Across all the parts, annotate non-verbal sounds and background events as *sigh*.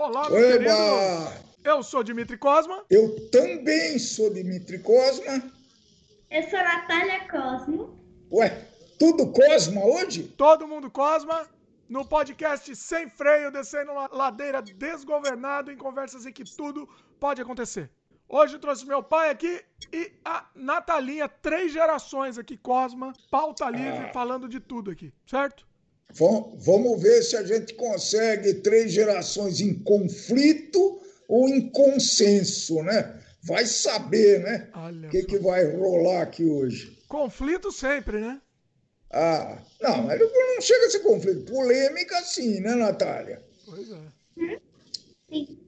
Olá, meu Eba! querido. Eu sou Dimitri Cosma. Eu também sou Dimitri Cosma. Eu sou Natália Cosmo. Ué, tudo Cosma hoje? Todo mundo Cosma. No podcast Sem Freio, descendo uma ladeira desgovernado em conversas em que tudo pode acontecer. Hoje eu trouxe meu pai aqui e a Natalinha, três gerações aqui, Cosma, pauta livre, Ah. falando de tudo aqui, certo? Vam- Vamos ver se a gente consegue três gerações em conflito ou em consenso, né? Vai saber, né? Olha O que, que vai rolar aqui hoje. Conflito sempre, né? Ah, não, mas não chega a ser conflito. Polêmica, sim, né, Natália? Pois é. Sim.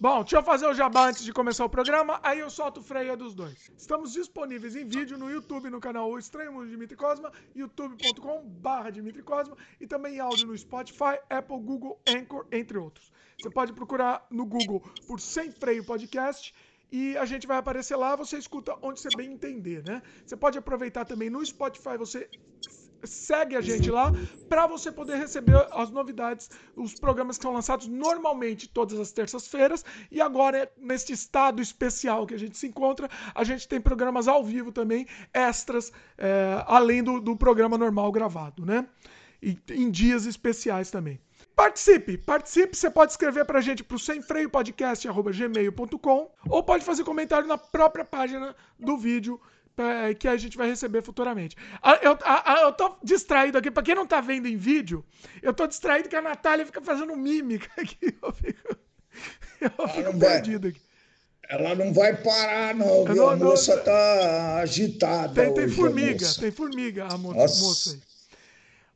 Bom, deixa eu fazer o jabá antes de começar o programa, aí eu solto o freio dos dois. Estamos disponíveis em vídeo no YouTube, no canal O Estranho Mundo Dimitri Cosma, youtube.com.br Dimitri Cosma, e também em áudio no Spotify, Apple, Google, Anchor, entre outros. Você pode procurar no Google por Sem Freio Podcast, e a gente vai aparecer lá, você escuta onde você bem entender, né? Você pode aproveitar também no Spotify, você segue a gente lá para você poder receber as novidades, os programas que são lançados normalmente todas as terças-feiras e agora neste estado especial que a gente se encontra, a gente tem programas ao vivo também, extras, é, além do, do programa normal gravado, né? E em dias especiais também. Participe, participe, você pode escrever pra gente pro semfreiopodcast.gmail.com ou pode fazer comentário na própria página do vídeo que a gente vai receber futuramente. Ah, Eu, ah, ah, eu tô distraído aqui, pra quem não tá vendo em vídeo, eu tô distraído que a Natália fica fazendo mímica *laughs* aqui. Eu fico, eu fico perdido aqui. Ela não vai parar, não, viu? não- a não- moça tá agitada. Tem, tem hoje, formiga, moça. tem formiga a mo Nossa. moça aí.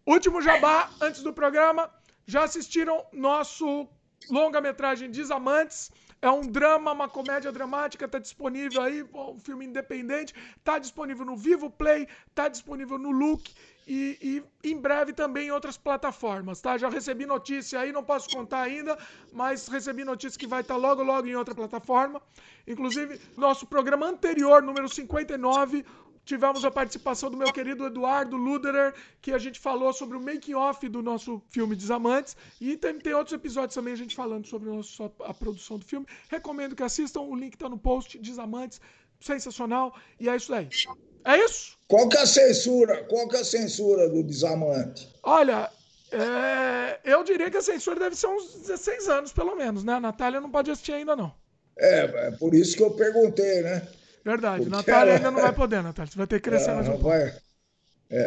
Último jabá antes do programa. Já assistiram nosso longa-metragem Desamantes? É um drama, uma comédia dramática, tá disponível aí, um filme independente, tá disponível no Vivo Play, tá disponível no Look e, e em breve também em outras plataformas, tá? Já recebi notícia aí, não posso contar ainda, mas recebi notícia que vai estar logo, logo em outra plataforma. Inclusive, nosso programa anterior, número 59, tivemos a participação do meu querido Eduardo Luderer, que a gente falou sobre o making-off do nosso filme Desamantes. E tem, tem outros episódios também a gente falando sobre o nosso- a produção do filme. Recomendo que assistam, o link tá no post, Desamantes, sensacional. E é isso aí. É isso? Qual que é a censura? Qual que é a censura do desamante? Olha, é, eu diria que a censura deve ser uns 16 anos, pelo menos, né? A Natália não pode assistir ainda, não. É, é por isso que eu perguntei, né? Verdade, Porque Natália ela- ainda não vai poder, Natália. Você vai ter que crescer Ela mais um pouco. vai...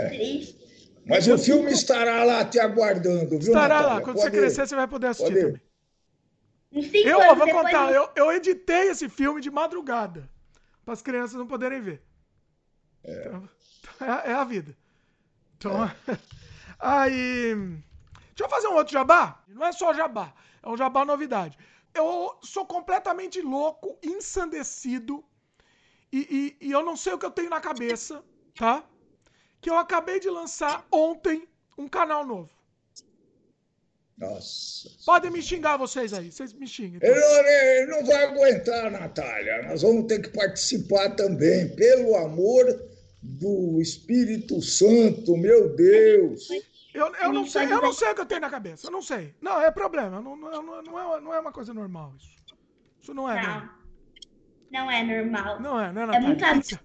Triste. Mas o filme estará lá te aguardando, viu, Estará Natália? lá. Quando Pode você ir. crescer, você vai poder assistir Pode também. Eu anos vou contar, de- eu, eu editei esse filme de madrugada. Para as crianças não poderem ver. Então, *laughs* é, é a vida. Então, *laughs* aí. Deixa eu fazer um outro jabá. Não é só jabá, é um jabá novidade. Eu sou completamente louco, ensandecido, e, e- e eu não sei o que eu tenho na cabeça, tá? Que eu acabei de lançar ontem um canal novo. Nossa. Podem me xingar vocês aí, vocês me xingam. então. Ele não, vai aguentar, Natália. Nós vamos ter que participar também, pelo amor do Espírito Santo, meu Deus. Eu, eu não sei, eu não sei o que eu tenho na cabeça. Eu não sei. Não, é problema. Não, não, não, é, não é uma coisa normal isso. Isso não é normal. Não. Não é normal. Não é, não é, É Natália? muito Tem que ser-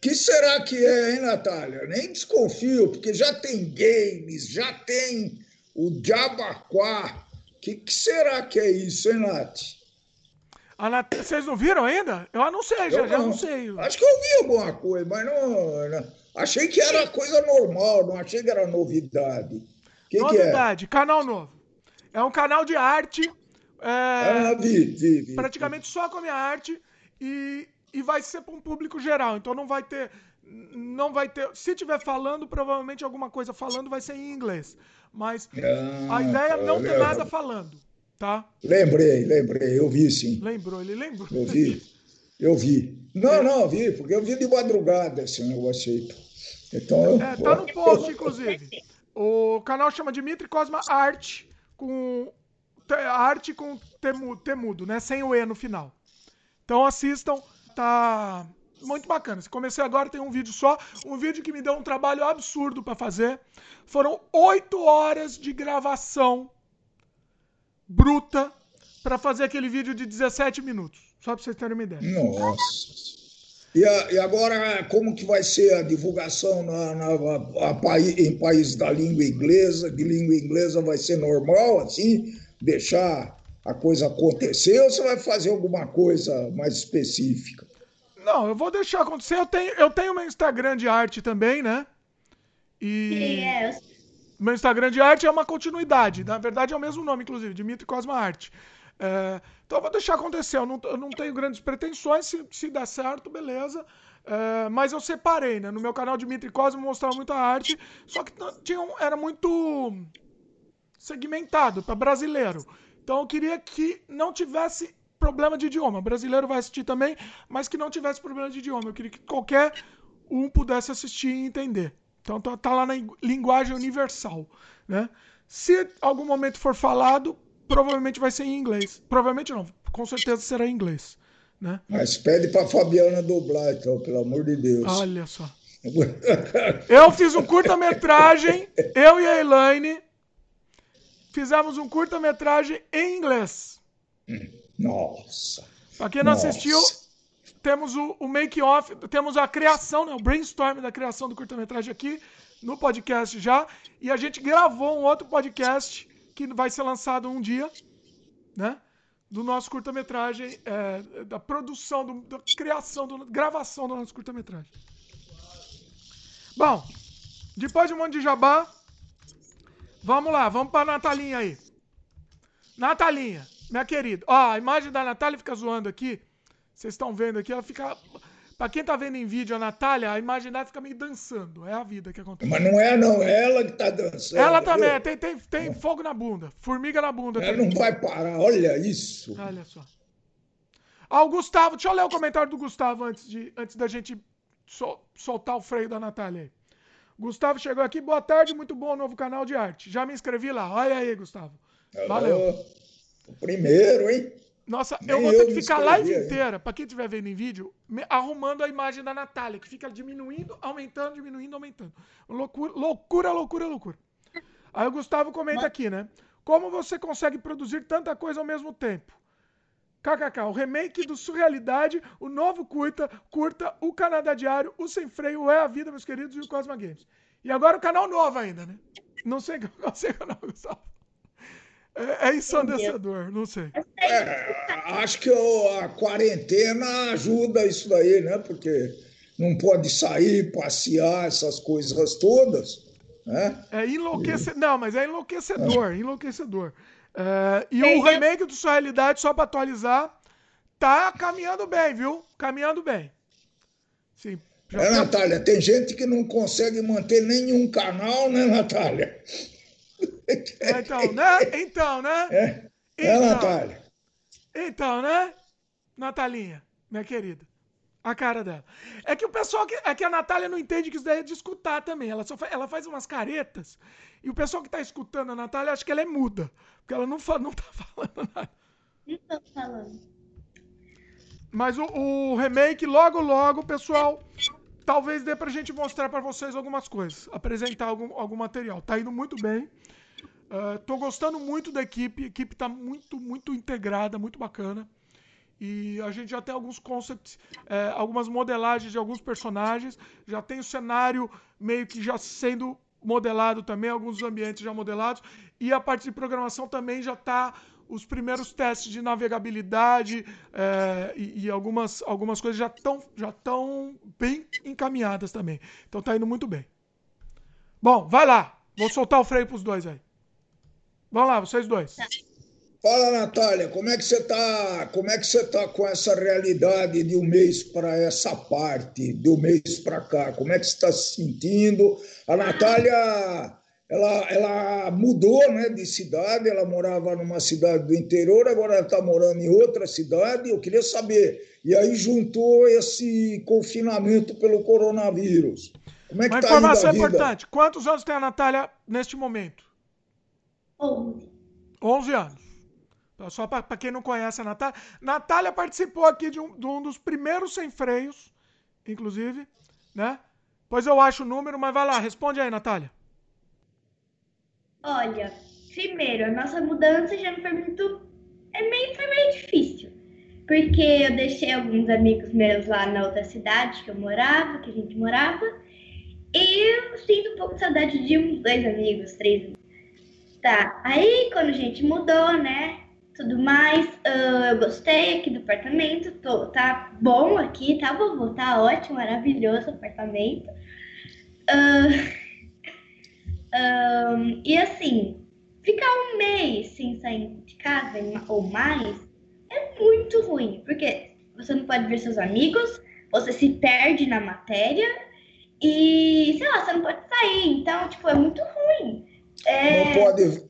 que será que é, hein, Natália? Nem desconfio, porque já tem games, já tem o Jabaquá. Que, que será que é isso, hein, Nath? A Nat- Vocês não viram ainda? Eu anunciei, já, Eu já não. anunciei. Acho que eu vi alguma coisa, mas não, não- Achei que era coisa normal, não achei que era novidade. O que, que é? Novidade, canal novo. É um canal de arte. é, Ah, vi, vi, vi. praticamente só com a minha arte e, e vai ser para um público geral. Então não vai ter. Não vai ter. Se tiver falando, provavelmente alguma coisa falando vai ser em inglês. Mas Ah, a ideia é não ter nada falando, tá? Lembrei, lembrei, eu vi sim. Lembrou, ele lembrou. Eu vi, eu vi. Não, não, vi, porque eu vi de madrugada esse negócio aí. Então, eu- É, tá no post, inclusive. O canal chama Dimitri Cosma Arte, com te- arte com temu- temudo, né? Sem o E no final. Então assistam, tá muito bacana. Se comecei agora, tem um vídeo só. Um vídeo que me deu um trabalho absurdo pra fazer. Foram oito horas de gravação bruta para fazer aquele vídeo de 17 minutos. Só para vocês terem uma ideia. Nossa. E, e, agora, como que vai ser a divulgação na, na a, a, em países da língua inglesa? De língua inglesa vai ser normal, assim? Deixar a coisa acontecer ou você vai fazer alguma coisa mais específica? Não, eu vou deixar acontecer. Eu tenho, eu tenho meu Instagram de arte também, né? E. Yes. Meu Instagram de arte é uma continuidade. Na verdade, é o mesmo nome, inclusive, Dimitri Cosma Arte. É, então eu vou deixar acontecer. Eu não, eu não tenho grandes pretensões. Se, se der certo, beleza. É, mas eu separei, né? No meu canal Dimitri Cosmo mostrava muita arte, só que tinha um, era muito segmentado para brasileiro. Então eu queria que não tivesse problema de idioma. O brasileiro vai assistir também, mas que não tivesse problema de idioma. Eu queria que qualquer um pudesse assistir e entender. Então tá, tá lá na linguagem universal, né? Se algum momento for falado, provavelmente vai ser em inglês. Provavelmente não, com certeza será em inglês. Né? Mas pede para Fabiana dublar, então, pelo amor de Deus. Olha só. Eu fiz um curta-metragem, eu e a Elaine fizemos um curta-metragem em inglês. Nossa. Para quem não Nossa. assistiu, temos o, o make-off, temos a criação, né, o brainstorm da criação do curta-metragem aqui no podcast já. E a gente gravou um outro podcast que vai ser lançado um dia, né? Do nosso curta-metragem, é, da produção, do, da criação, da gravação do nosso curta-metragem. Bom, depois de um monte de jabá, vamos lá, vamos para Natalinha aí. Natalinha, minha querida. Ó, a imagem da Natália fica zoando aqui. Vocês estão vendo aqui, ela fica Pra quem tá vendo em vídeo a Natália, a imagem dela fica meio dançando. É a vida que acontece. Mas não é, não. É ela que tá dançando. Ela também. Tem, tem, tem fogo na bunda. Formiga na bunda. Ela também. não vai parar. Olha isso. Olha só. Ah, o Gustavo. Deixa eu ler o comentário do Gustavo antes, de, antes da gente sol, soltar o freio da Natália aí. Gustavo chegou aqui. Boa tarde, muito bom novo canal de arte. Já me inscrevi lá. Olha aí, Gustavo. Valeu. O primeiro, hein? Nossa, Nem eu vou ter que ficar a live inteira, pra quem estiver vendo em vídeo, arrumando a imagem da Natália, que fica diminuindo, aumentando, diminuindo, aumentando. Loucura, loucura, loucura, loucura. Aí o Gustavo comenta Mas... aqui, né? Como você consegue produzir tanta coisa ao mesmo tempo? KKK, o remake do Surrealidade, o novo curta, curta, o Canadá Diário, o Sem Freio, É a Vida, meus queridos, e o Cosma Games. E agora o canal novo ainda, né? Não sei *laughs* qual é o canal, Gustavo. É, é ensandecedor, não sei. É, acho que a quarentena ajuda isso daí, né? Porque não pode sair, passear, essas coisas todas. Né? É enlouquecedor. Não, mas é enlouquecedor, é. enlouquecedor. É, e o remake do Sua Realidade, só para atualizar, tá caminhando bem, viu? Caminhando bem. Sim. É, Natália, tem gente que não consegue manter nenhum canal, né, Natália? Então, né? Então, né? *laughs* É, é então, Natália. Então, né? Natalinha, minha querida. A cara dela. É que o pessoal. É que a Natália não entende que isso daí é de escutar também. Ela, só faz, ela faz umas caretas. E o pessoal que tá escutando a Natália acha que ela é muda. Porque ela não, não tá *laughs* falando nada. Não tô falando. Mas o, o remake, logo, logo, pessoal, talvez dê pra gente mostrar para vocês algumas coisas. Apresentar algum, algum material. Tá indo muito bem. Uh, tô gostando muito da equipe, a equipe tá muito, muito integrada, muito bacana. E a gente já tem alguns concepts, é, algumas modelagens de alguns personagens, já tem o cenário meio que já sendo modelado também, alguns ambientes já modelados, e a parte de programação também já está os primeiros testes de navegabilidade é, e, e, algumas, algumas coisas já estão já tão bem encaminhadas também. Então tá indo muito bem. Bom, vai lá. Vou soltar o freio para os dois aí. Vamos lá, vocês dois. Fala, Natália, como é que você está? Como é que você tá com essa realidade de um mês para essa parte, de um mês para cá? Como é que você está se sentindo? A Natália, ela, ela mudou, né, de cidade. Ela morava numa cidade do interior, agora ela está morando em outra cidade. Eu queria saber. E aí juntou esse confinamento pelo coronavírus. Como é que Uma tá informação importante. Quantos anos tem a Natália neste momento? 11. 11 anos. Só para quem não conhece a Natália. Natália participou aqui de um, de um, dos primeiros sem freios, inclusive, né? Pois eu acho o número, mas vai lá, responde aí, Natália. Olha, primeiro, a nossa mudança já foi muito. É meio, foi meio difícil. Porque eu deixei alguns amigos meus lá na outra cidade que eu morava, que a gente morava. E eu sinto um pouco de saudade de uns dois amigos, três. Tá. Aí quando a gente mudou, né? Tudo mais, uh, eu gostei aqui do apartamento. Tô, tá bom aqui, tá bom, tá ótimo, maravilhoso o apartamento. Uh, um, e assim, ficar um mês sem sair de casa ou mais é muito ruim, porque você não pode ver seus amigos, você se perde na matéria e, sei lá, você não pode sair. Então, tipo, é muito ruim. É... Não pode,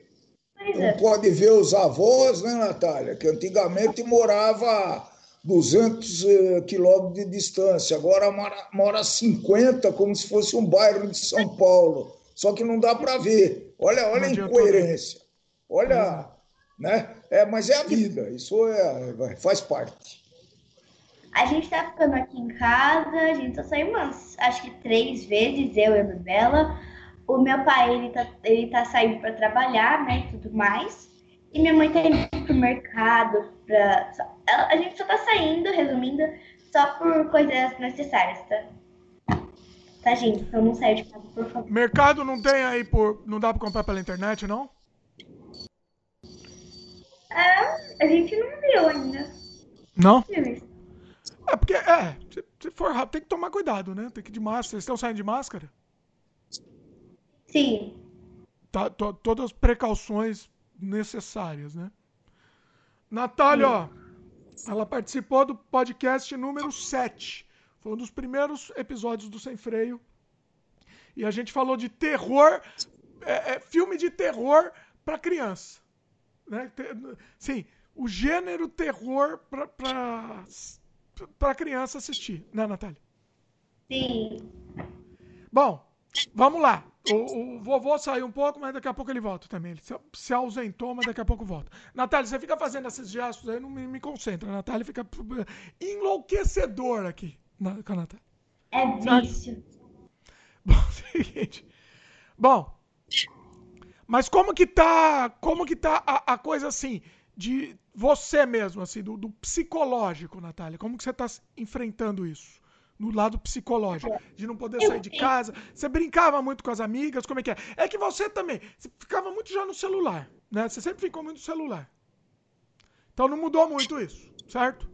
não é. pode ver os avós, né, Natália? Que antigamente morava 200 eh, quilômetros de distância, agora mora, mora 50, como se fosse um bairro de São Paulo. Só que não dá para ver. Olha, olha a incoerência. Olha, né? É, mas é a vida, isso é, faz parte. A gente tá ficando aqui em casa, a gente só saiu umas, acho que três vezes, eu e a Bela. O meu pai, ele tá, ele tá saindo para trabalhar, né, e tudo mais. E minha mãe tá indo pro mercado, pra... A gente só tá saindo, resumindo, só por coisas necessárias, tá? Tá, gente? Então não saia de casa, por favor. Mercado não tem aí por. Não dá pra comprar pela internet, não? É, a gente não viu ainda. Não? É porque, é, se for rápido, tem que tomar cuidado, né? Tem que ir de máscara. Vocês estão saindo de máscara? Sim. Tá, to, todas as precauções necessárias, né? Natália, ó, ela participou do podcast número 7. Foi um dos primeiros episódios do Sem Freio. E a gente falou de terror, é, é, filme de terror para criança. Né? Sim, o gênero terror para criança assistir, né, Natália? Sim. Bom, vamos lá. O, o, vovô saiu um pouco, mas daqui a pouco ele volta também. Ele se, se ausentou, mas daqui a pouco volta. Natália, você fica fazendo esses gestos aí, não me, me concentra. A Natália fica enlouquecedor aqui na, com a Natália. É vício. *laughs* Bom, seguinte. Bom, mas como que tá, como que tá a, a coisa assim de você mesmo, assim, do, do, psicológico, Natália? Como que você está enfrentando isso? No lado psicológico, de não poder sair de casa. Você brincava muito com as amigas, como é que é? É que você também, você ficava muito já no celular, né? Você sempre ficou muito no celular. Então não mudou muito isso, certo?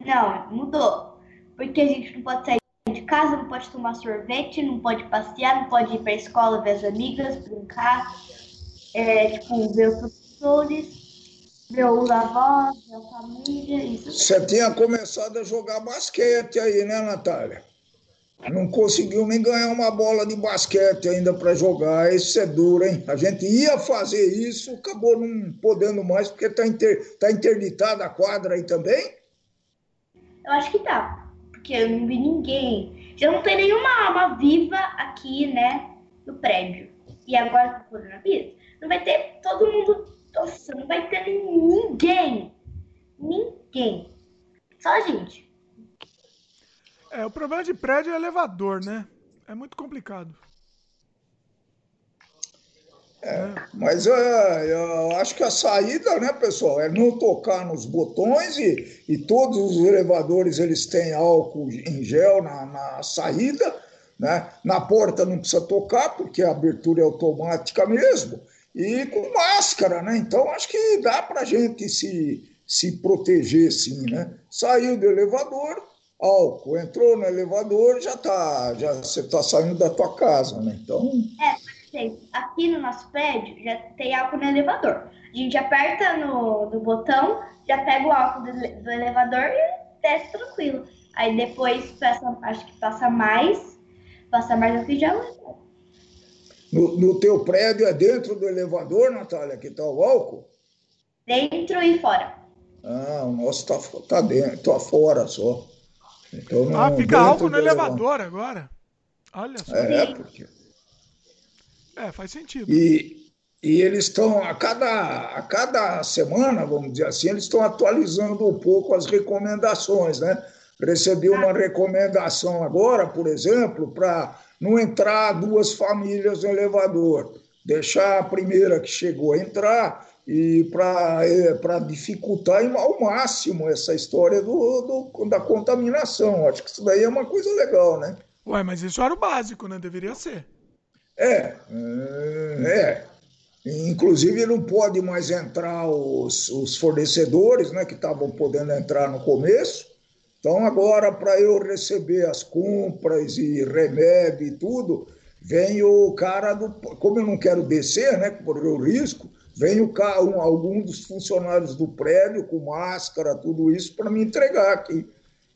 Não, mudou. Porque a gente não pode sair de casa, não pode tomar sorvete, não pode passear, não pode ir pra escola ver as amigas, brincar, é, tipo, ver os professores, os avós, ver a família, isso. Você tinha começado a jogar basquete aí, né, Natália? Não conseguiu nem ganhar uma bola de basquete ainda para jogar. Isso é duro, hein? A gente ia fazer isso, acabou não podendo mais, porque está inter... tá interditada a quadra aí também? Eu acho que tá, porque eu não vi ninguém. Já não tem nenhuma alma viva aqui, né, no prédio. E agora com o coronavírus, não vai ter todo mundo. Nossa, não vai ter ninguém. Ninguém. Só a gente. É, o problema de prédio é elevador, né? É muito complicado. É, mas é, eu acho que a saída, né, pessoal, é não tocar nos botões e, e todos os elevadores eles têm álcool em gel na, na saída, né? Na porta não precisa tocar porque a abertura é automática mesmo e com máscara, né? Então acho que dá para gente se se proteger, sim, né? Saiu do elevador, álcool, entrou no elevador, já tá, já você está saindo da tua casa, né? Então. É aqui no nosso prédio já tem álcool no elevador. A gente aperta no, no botão, já pega o álcool do, do elevador e desce tranquilo. Aí depois passa, acho que passa mais, passa mais aqui já. No, no teu prédio é dentro do elevador, Natália, que está o álcool? Dentro e fora. Ah, o nosso tá, tá dentro, tá fora só. Então, não, ah, fica álcool no elevador agora. Olha só. É, porque é, faz sentido. E, e eles estão, a cada, a cada semana, vamos dizer assim, eles estão atualizando um pouco as recomendações, né? Recebi uma recomendação agora, por exemplo, para não entrar duas famílias no elevador. deixar a primeira que chegou a entrar e para é, dificultar ao máximo essa história do, do, da contaminação. Acho que isso daí é uma coisa legal, né? Ué, mas isso era o básico, né? Deveria ser. É, é. é. Inclusive não pode mais entrar os, os fornecedores, né, que estavam podendo entrar no começo. Então agora para eu receber as compras e remédio e tudo, vem o cara do, como eu não quero descer, né, por o risco, vem o um, algum dos funcionários do prédio com máscara, tudo isso para me entregar aqui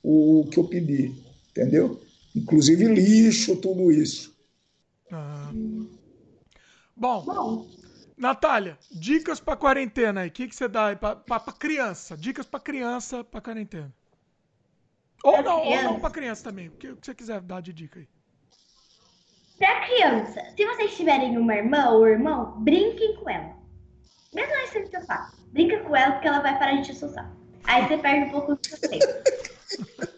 o, o que eu pedi, entendeu? Inclusive lixo, tudo isso. Ah. Bom, Bom, Natália, dicas para quarentena aí. O que, que você dá aí para criança? Dicas para criança para quarentena. Ou não, ou não para criança também. O que, você quiser dar de dica aí. Para criança, se vocês tiverem uma irmã ou irmão, brinquem com ela. Mesmo não sendo seu sofá. Brinca com ela porque ela vai parar de te assustar. Aí você perde um pouco do seu tempo. *laughs*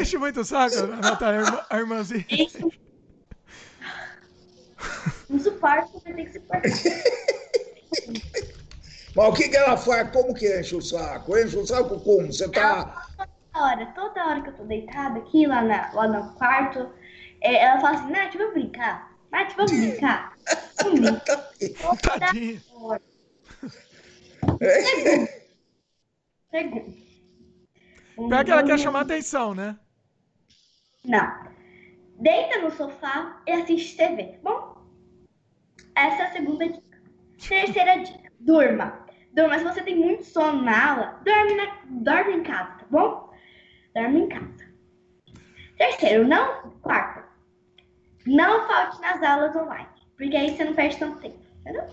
Enche muito o saco, Natália, a irmãzinha. Enche não suporta, vai ter que suportar. *laughs* Mas o que, que ela faz? Como que enche o saco? Enche o saco como? Você tá. Toda hora, toda hora que eu tô deitada aqui, lá, na, lá no quarto, é, ela fala assim, Nath, vamos brincar? Nath, vamos *laughs* brincar? Vamos brincar. Hora. Segundo. Segundo. Pior que ela quer chamar atenção, né? Não. Deita no sofá e assiste TV, bom? Essa é a segunda dica. Terceira dica: durma. Durma. Se você tem muito sono na aula, dorme, na, dorme em casa, tá bom? Dorme em casa. Terceiro, não. Quarto, não falte nas aulas online, porque aí você não perde tanto tempo, entendeu?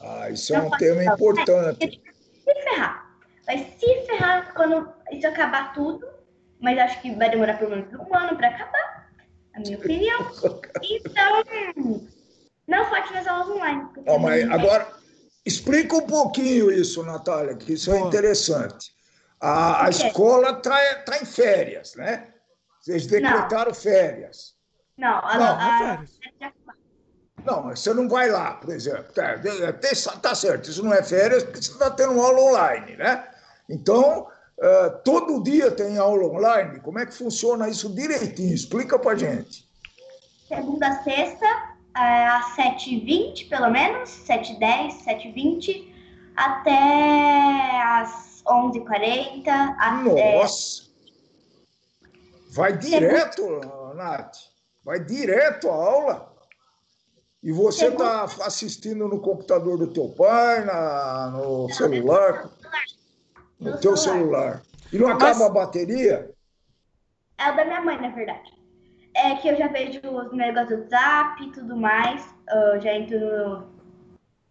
Ah, isso não é um tema importante. Vai se ferrar. Vai se ferrar quando isso acabar tudo, mas acho que vai demorar pelo menos um ano para acabar, a minha opinião. *laughs* Então, não só nas aulas online. Não, mas agora, explica um pouquinho isso, Natália, que isso é interessante. A, a escola está tá em férias, né? Vocês decretaram não. férias. Não, a, não, a, a. Não, você não vai lá, por exemplo. Tá, tá certo, isso não é férias porque você está tendo aula online, né? Então, uh, todo dia tem aula online. Como é que funciona isso direitinho? Explica para gente. Segunda a sexta, é, às 7h20, pelo menos, 7h10, 7h20, até às 11h40. Nossa! Vai direto, Nath? Vai direto a aula? E você está assistindo no computador do teu pai, na, no não, celular? No, no teu celular. celular. E não acaba Mas... a bateria? É o da minha mãe, na verdade é que eu já vejo os negócios do WhatsApp e tudo mais. Eu já entro no,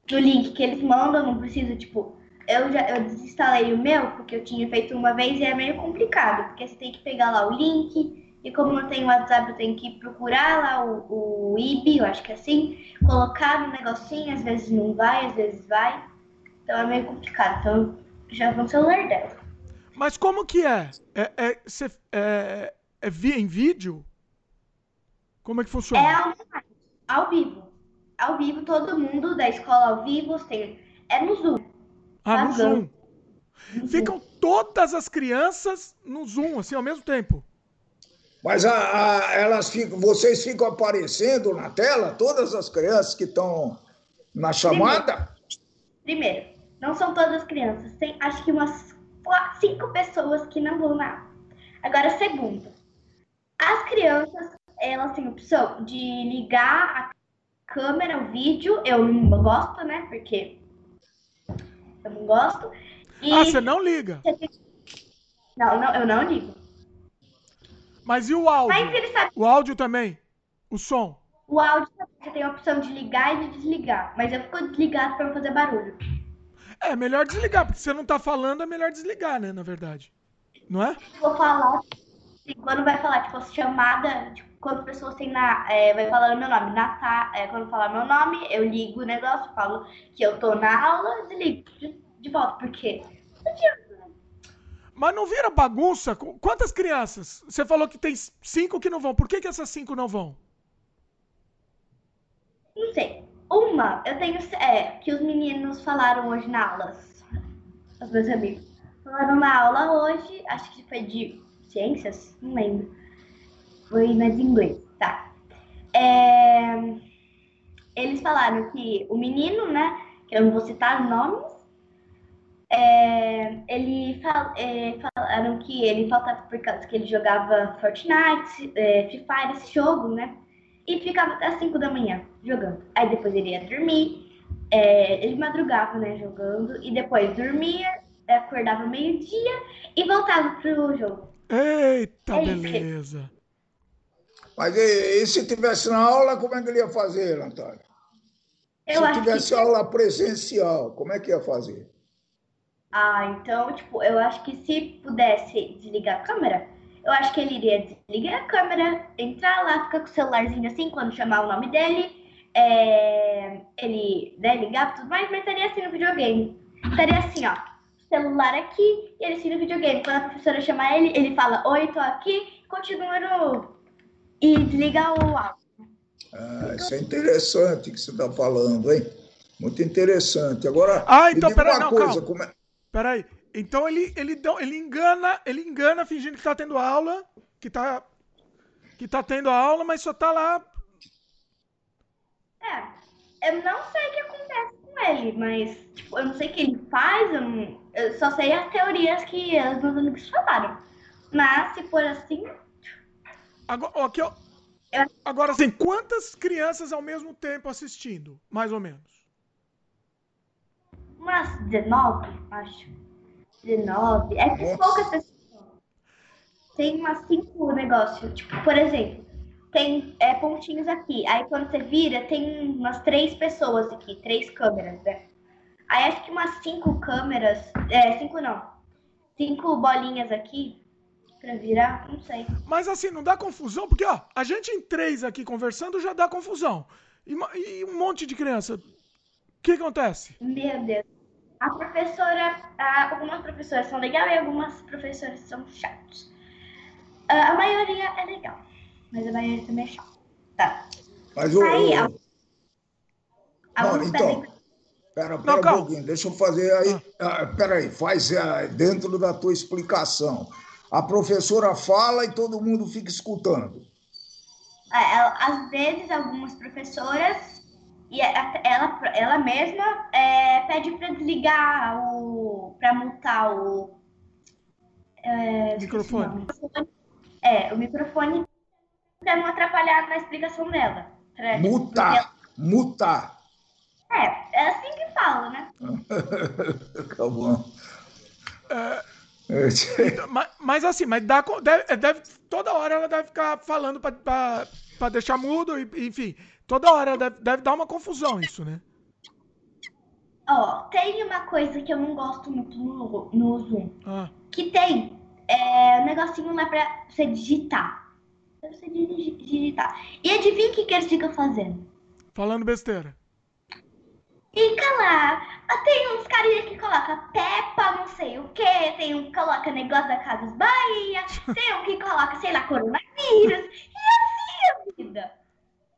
no link que eles mandam, não preciso, tipo. Eu já eu desinstalei o meu, porque eu tinha feito uma vez e é meio complicado, porque você tem que pegar lá o link, e como não tem WhatsApp, eu tenho que procurar lá o, o IB, eu acho que é assim, colocar no negocinho, às vezes não vai, às vezes vai. Então é meio complicado. Então já vou no celular dela. Mas como que é? É, é, cê, é, é via em vídeo? Como é que funciona? É ao, ao vivo. Ao vivo, todo mundo da escola ao vivo, tem, é no Zoom. Ah, no Zoom. Ficam todas as crianças no Zoom, assim, ao mesmo tempo. Mas a, a, elas ficam, vocês ficam aparecendo na tela, todas as crianças que estão na chamada? Primeiro, primeiro, não são todas as crianças. Tem acho que umas quatro, cinco pessoas que não vão na Agora, segundo, as crianças elas têm a opção de ligar a câmera, o vídeo. Eu não gosto, né? Porque eu não gosto. E ah, você não liga? Não, não, eu não ligo. Mas e o áudio? Sabe... O áudio também? O som? O áudio você tem a opção de ligar e de desligar. Mas eu fico desligado para não fazer barulho. É, melhor desligar, porque você não tá falando, é melhor desligar, né, na verdade. Não é? Vou falar, quando vai falar, tipo, chamada, tipo, quando pessoas têm na. É, vai falando meu nome, Natá, é, quando falar meu nome, eu ligo o negócio, falo que eu tô na aula, desligo de, de volta, porque não adianta, né? Mas não vira bagunça? Quantas crianças? Você falou que tem cinco que não vão. Por que, que essas cinco não vão? Não sei. Uma, eu tenho. É, que os meninos falaram hoje na aula. Os meus amigos. Falaram na aula hoje, acho que foi de ciências, não lembro. Foi mais inglês, tá. É, eles falaram que o menino, né? Que eu não vou citar nomes, é, ele fal, é, falaram que ele faltava por causa que ele jogava Fortnite, é, Free Fire, esse jogo, né? E ficava até as 5 da manhã jogando. Aí depois ele ia dormir, é, ele madrugava, né, jogando, e depois dormia, acordava meio-dia e voltava pro jogo. Eita, é beleza. Mas e, e, se tivesse na aula, como é que ele ia fazer, Antônio? Se tivesse que... aula presencial, como é que ia fazer? Ah, então, tipo, eu acho que se pudesse desligar a câmera, eu acho que ele iria desligar a câmera, entrar lá, ficar com o celularzinho assim, quando chamar o nome dele, é, ele né, ligar tudo mais, mas estaria assim no videogame. Estaria assim, ó, celular aqui e ele assim no videogame. Quando a professora chamar ele, ele fala, oi, tô aqui, continua no... e desliga o áudio. Ah, isso é interessante que você está falando, hein? Muito interessante. Agora, ah, então, peraí, não, coisa, calma. Como é... Peraí. Então ele, ele, ele engana, ele engana fingindo que tá tendo aula, que tá que tá tendo aula, mas só tá lá. É, eu não sei o que acontece com ele, mas tipo, eu não sei o que ele faz, eu, não, eu só sei as teorias que os meus amigos falaram. Mas se for assim. Agora, aqui, ó, eu... Agora, assim, quantas crianças ao mesmo tempo assistindo? Mais ou menos umas 19, acho. 19. É que poucas pessoas. Tem umas 5 negócios. Tipo, por exemplo, tem é, pontinhos aqui. Aí quando você vira, tem umas 3 pessoas aqui, 3 câmeras, né? Aí acho que umas 5 câmeras. É, 5 não. 5 bolinhas aqui pra virar, não sei. Mas assim, não dá confusão? Porque, ó, a gente em três aqui conversando já dá confusão. E, e um monte de criança. O que acontece? Meu Deus. A professora, algumas professoras são legais e algumas professoras são chatas. a maioria é legal, mas a maioria também é chata. Tá. Mas o. Aí, a... Não, então. Pedem... Pera, pera Não, um pouquinho, deixa eu fazer aí. Ah. Pera aí, faz uh, dentro da tua explicação. A professora fala e todo mundo fica escutando. É, ela, às vezes, algumas professoras e ela, ela mesma é, pede para desligar o. para mutar o. É, microfone. É, o microfone para não atrapalhar na explicação dela. Pra, mutar! Ela... Mutar! É, é assim que fala, né? *laughs* Acabou. É, então, mas, mas, assim, mas dá, deve, deve, toda hora ela deve ficar falando para deixar mudo, enfim. Toda hora deve, deve dar uma confusão isso, né? Ó, tem uma coisa que eu não gosto muito no, no Zoom. Ah. Que tem é, um negocinho lá pra você digitar. Pra você digitar. E adivinha o que, que eles ficam fazendo? Falando besteira. Fica lá. Ah, tem uns carinha que coloca Peppa, não sei o que. Tem um que coloca negócio da Casas Bahia. *laughs* tem um que coloca, sei lá, coronavírus. E assim a vida.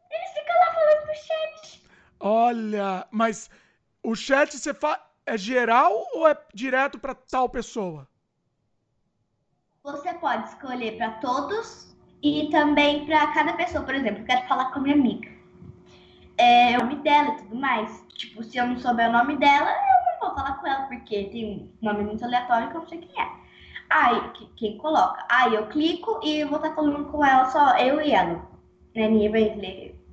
Eles ficam lá falando no chat. Olha, mas o chat você fa... é geral ou é direto para tal pessoa? Você pode escolher para todos e também para cada pessoa. Por exemplo, eu quero falar com a minha amiga. É, o nome dela e tudo mais. Tipo, se eu não souber o nome dela, eu não vou falar com ela, porque tem um nome muito aleatório que eu não sei quem é. Aí, quem coloca? Aí eu clico e vou estar falando com ela só, eu e ela. Né? Ninguém vai ler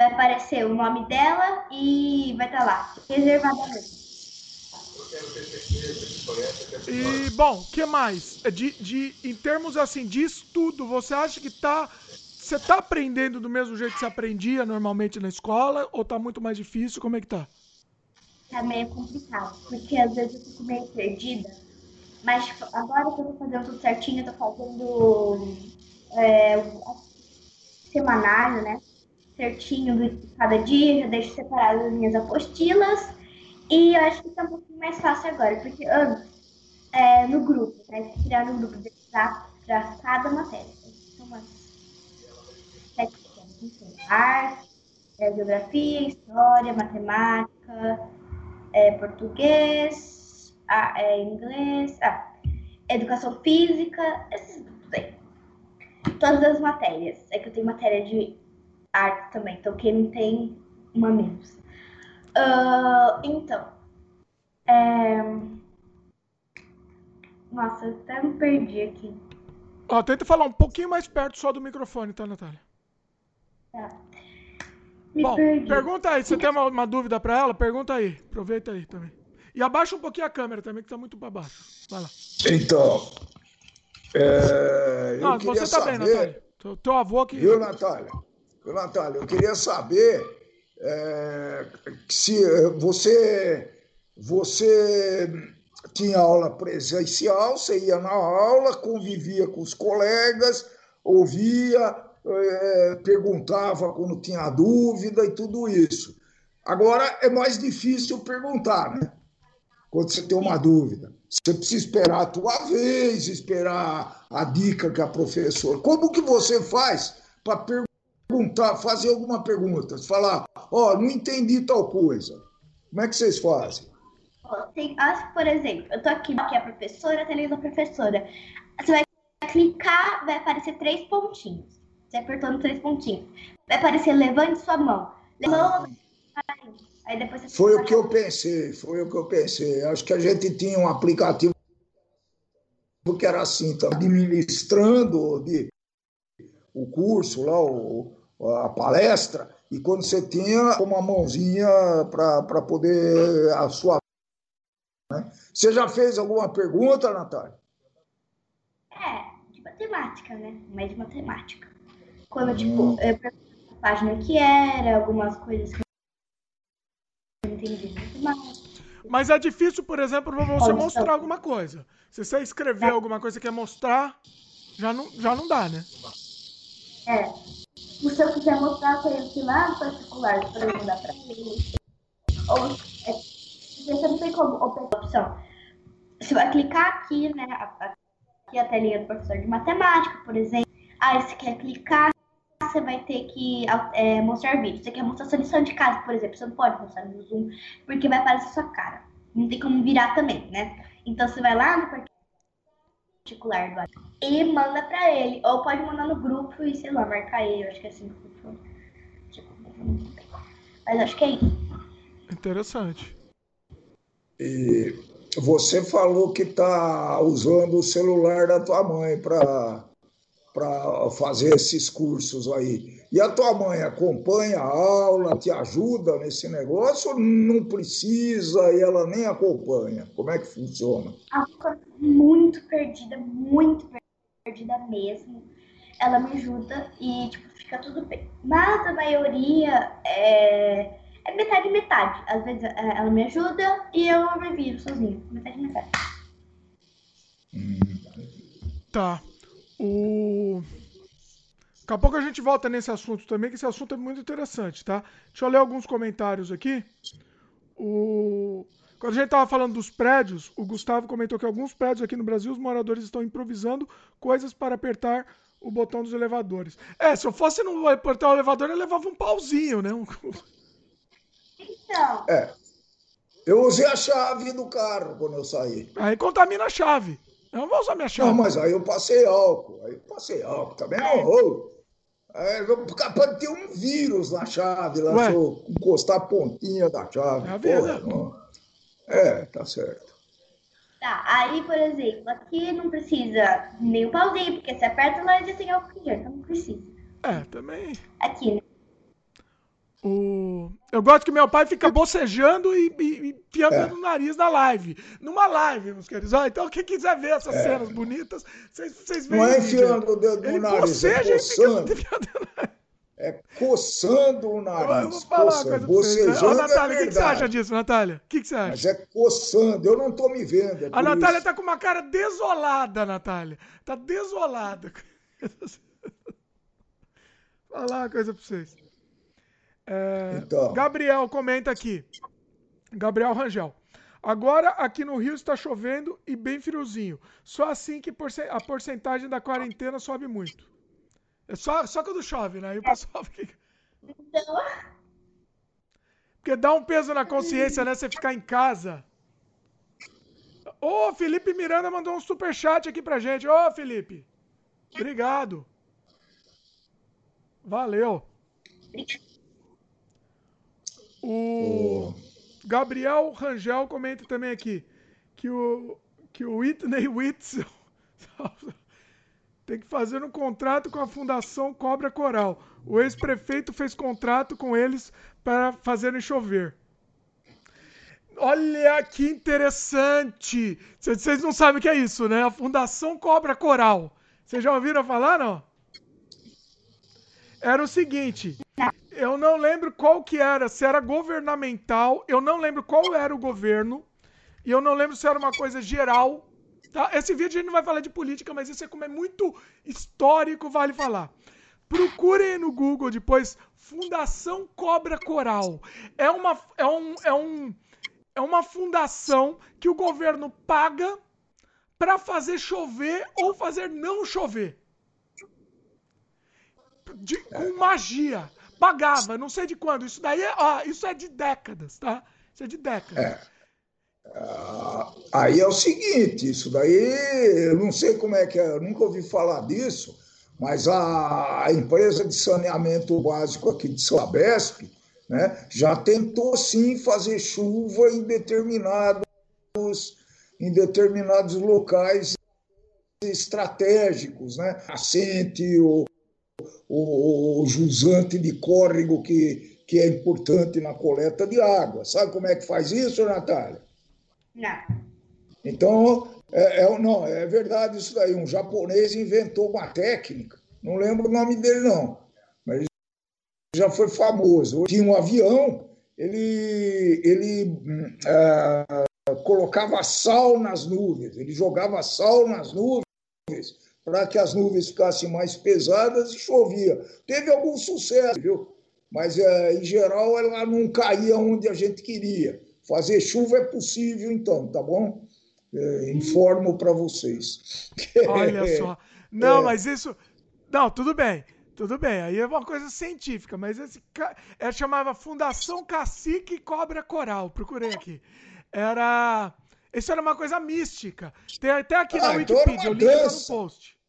vai aparecer o nome dela e vai estar tá lá, reservadamente. E, bom, o que mais? É de, de, em termos assim, de estudo, você acha que tá. Você tá aprendendo do mesmo jeito que você aprendia normalmente na escola? Ou tá muito mais difícil? Como é que tá? Tá meio complicado, porque às vezes eu fico meio perdida. Mas tipo, agora que eu tô fazendo tudo certinho, eu tô fazendo é, semanário, né? certinho de cada dia, já deixo separadas as minhas apostilas. E eu acho que está um pouquinho mais fácil agora, porque antes, é, no grupo, né? Criar um grupo de para cada matéria. São umas arte, é, geografia, história, matemática, é, português, ah, é, inglês, ah, educação física, esses. Todas as matérias. É que eu tenho matéria de arte também, então quem não tem, uma menos. Uh, então, é... Nossa, eu até me perdi aqui. Ó, tenta falar um pouquinho mais perto só do microfone, tá, Natália? Tá. Me Bom, perdi. pergunta aí. Você tem uma, uma dúvida pra ela? Pergunta aí. Aproveita aí também. E abaixa um pouquinho a câmera também, que tá muito pra baixo. Vai lá. Então, é, eu Não, queria você tá saber, bem, Natália. Teu, teu avô que. viu, Natália? Viu, Natália, eu queria saber é, se você, você tinha aula presencial, você ia na aula, convivia com os colegas, ouvia, é, perguntava quando tinha dúvida e tudo isso. Agora é mais difícil perguntar, né? Quando você tem uma dúvida. Você precisa esperar a tua vez, esperar a dica que a professora. Como que você faz para perguntar, fazer alguma pergunta? Falar, ó, não entendi tal coisa. Como é que vocês fazem? Tem, acho que, por exemplo, eu tô aqui, aqui é a professora, tá lendo a professora. Você vai clicar, vai aparecer três pontinhos. Você apertando três pontinhos. Vai aparecer levante sua mão. Levanta, aí depois você Foi o que eu pensei, foi o que eu pensei. Acho que a gente tinha um aplicativo que era assim, tá administrando de, o curso lá, o, a palestra, e quando você tinha uma mãozinha para poder a sua. Né? Você já fez alguma pergunta, Natália? É, de matemática, né? Mais de matemática. Quando, tipo, eu perguntei a página que era, algumas coisas que eu não entendi muito mais. Mas é difícil, por exemplo, pra você mostrar alguma coisa. Se você escrever alguma coisa que quer mostrar, já não, já não dá, né? É. Se eu quiser mostrar, que ir lá no particular para eu mandar para ele. Ou, é, você não tem como opção. Você vai clicar aqui, né? Aqui a telinha do professor de matemática, por exemplo. Aí você quer clicar, você vai ter que é, mostrar vídeo. Você quer mostrar sua lição de casa, por exemplo. Você não pode mostrar no Zoom, porque vai aparecer sua cara. Não tem como virar também, né? Então você vai lá no particular do WhatsApp e manda pra ele. Ou pode mandar no grupo e, sei lá, marcar ele. Eu acho que é assim que funciona. Tipo, mas acho que é isso. Interessante. E você falou que está usando o celular da tua mãe para para fazer esses cursos aí. E a tua mãe acompanha a aula, te ajuda nesse negócio ou não precisa e ela nem acompanha? Como é que funciona? Ela fica muito perdida, muito perdida mesmo. Ela me ajuda e, tipo, fica tudo bem. Mas a maioria é, é metade metade. Às vezes ela me ajuda e eu me viro sozinha. Metade metade. Hum. Tá. O... Daqui a pouco a gente volta nesse assunto também, que esse assunto é muito interessante, tá? Deixa eu ler alguns comentários aqui. O... Quando a gente tava falando dos prédios, o Gustavo comentou que alguns prédios aqui no Brasil, os moradores estão improvisando coisas para apertar o botão dos elevadores. É, se eu fosse no apertar o elevador, eu levava um pauzinho, né? Um... Então. É. Eu usei a chave do carro quando eu saí. Aí contamina a chave. Eu não vou usar minha chave. Não, mas aí eu passei álcool. Aí eu passei álcool. Também não rolo. É, pode ter um vírus na chave, lá, se eu encostar a pontinha da chave. É a vida. É, tá certo. Tá, aí, por exemplo, aqui não precisa nem o pauzinho, porque você aperta lá e já tem álcool gel, então não precisa. É, também. Aqui, né? O... Eu gosto que meu pai fica bocejando e, e, e enfiando é. no nariz na live. Numa live, meus queridos. Ah, então, quem quiser ver essas é. cenas bonitas, vocês veem. Não é enfiando o dedo no nariz, boceja é fica coçando. *laughs* É coçando o nariz. Eu vou falar uma coçando. coisa pra vocês. Ô, Natália, é o que, que, você acha disso, Natália? O que, que, você acha? Mas é coçando, eu não tô me vendo. É a Natália isso. tá com uma cara desolada, Natália. Tá desolada. *laughs* falar uma coisa pra vocês. É, então. Gabriel comenta aqui. Gabriel Rangel. Agora aqui no Rio está chovendo e bem friozinho. Só assim que a porcentagem da quarentena sobe muito. É só, só quando chove, né? Aí o pessoal *laughs* fica. Então, Porque dá um peso na consciência, né? Você ficar em casa. Ô, Felipe Miranda mandou um super chat aqui pra gente. Ô, Felipe. Obrigado. Valeu. O Gabriel Rangel comenta também aqui que o, que o Whitney Whitson *laughs* tem que fazer um contrato com a Fundação Cobra Coral. O ex-prefeito fez contrato com eles para fazerem chover. Olha que interessante! Vocês não sabem o que é isso, né? A Fundação Cobra Coral. Vocês já ouviram falar, não? Era o seguinte, eu não lembro qual que era, se era governamental, eu não lembro qual era o governo, e eu não lembro se era uma coisa geral. Tá? Esse vídeo a gente não vai falar de política, mas isso é como é muito histórico, vale falar. Procurem no Google depois Fundação Cobra Coral. É uma, é um, é um, é uma fundação que o governo paga para fazer chover ou fazer não chover. De, com magia. Pagava, não sei de quando. Isso daí é, ó, isso é de décadas, tá? Isso é de décadas. É. Ah, aí é o seguinte, isso daí, eu não sei como é que é, eu nunca ouvi falar disso, mas a, a empresa de saneamento básico aqui de Sabesp, né, já tentou sim fazer chuva em determinados, em determinados locais estratégicos, né? Nascente, o, o, o jusante de córrego que, que é importante na coleta de água. Sabe como é que faz isso, Natália? Não. Então, é, é, não, é verdade isso daí. Um japonês inventou uma técnica, não lembro o nome dele, não, mas já foi famoso. Tinha um avião, ele, ele é, colocava sal nas nuvens, ele jogava sal nas nuvens para que as nuvens ficassem mais pesadas e chovia. Teve algum sucesso, viu? Mas, é, em geral, ela não caía onde a gente queria. Fazer chuva é possível, então, tá bom? É, informo para vocês. *laughs* Olha só. Não, é. mas isso. Não, tudo bem. Tudo bem, aí é uma coisa científica, mas esse é, chamava Fundação Cacique Cobra Coral. Procurei aqui. Era. Isso era uma coisa mística. Tem até aqui ah, na então Wikipedia, o link tá no post.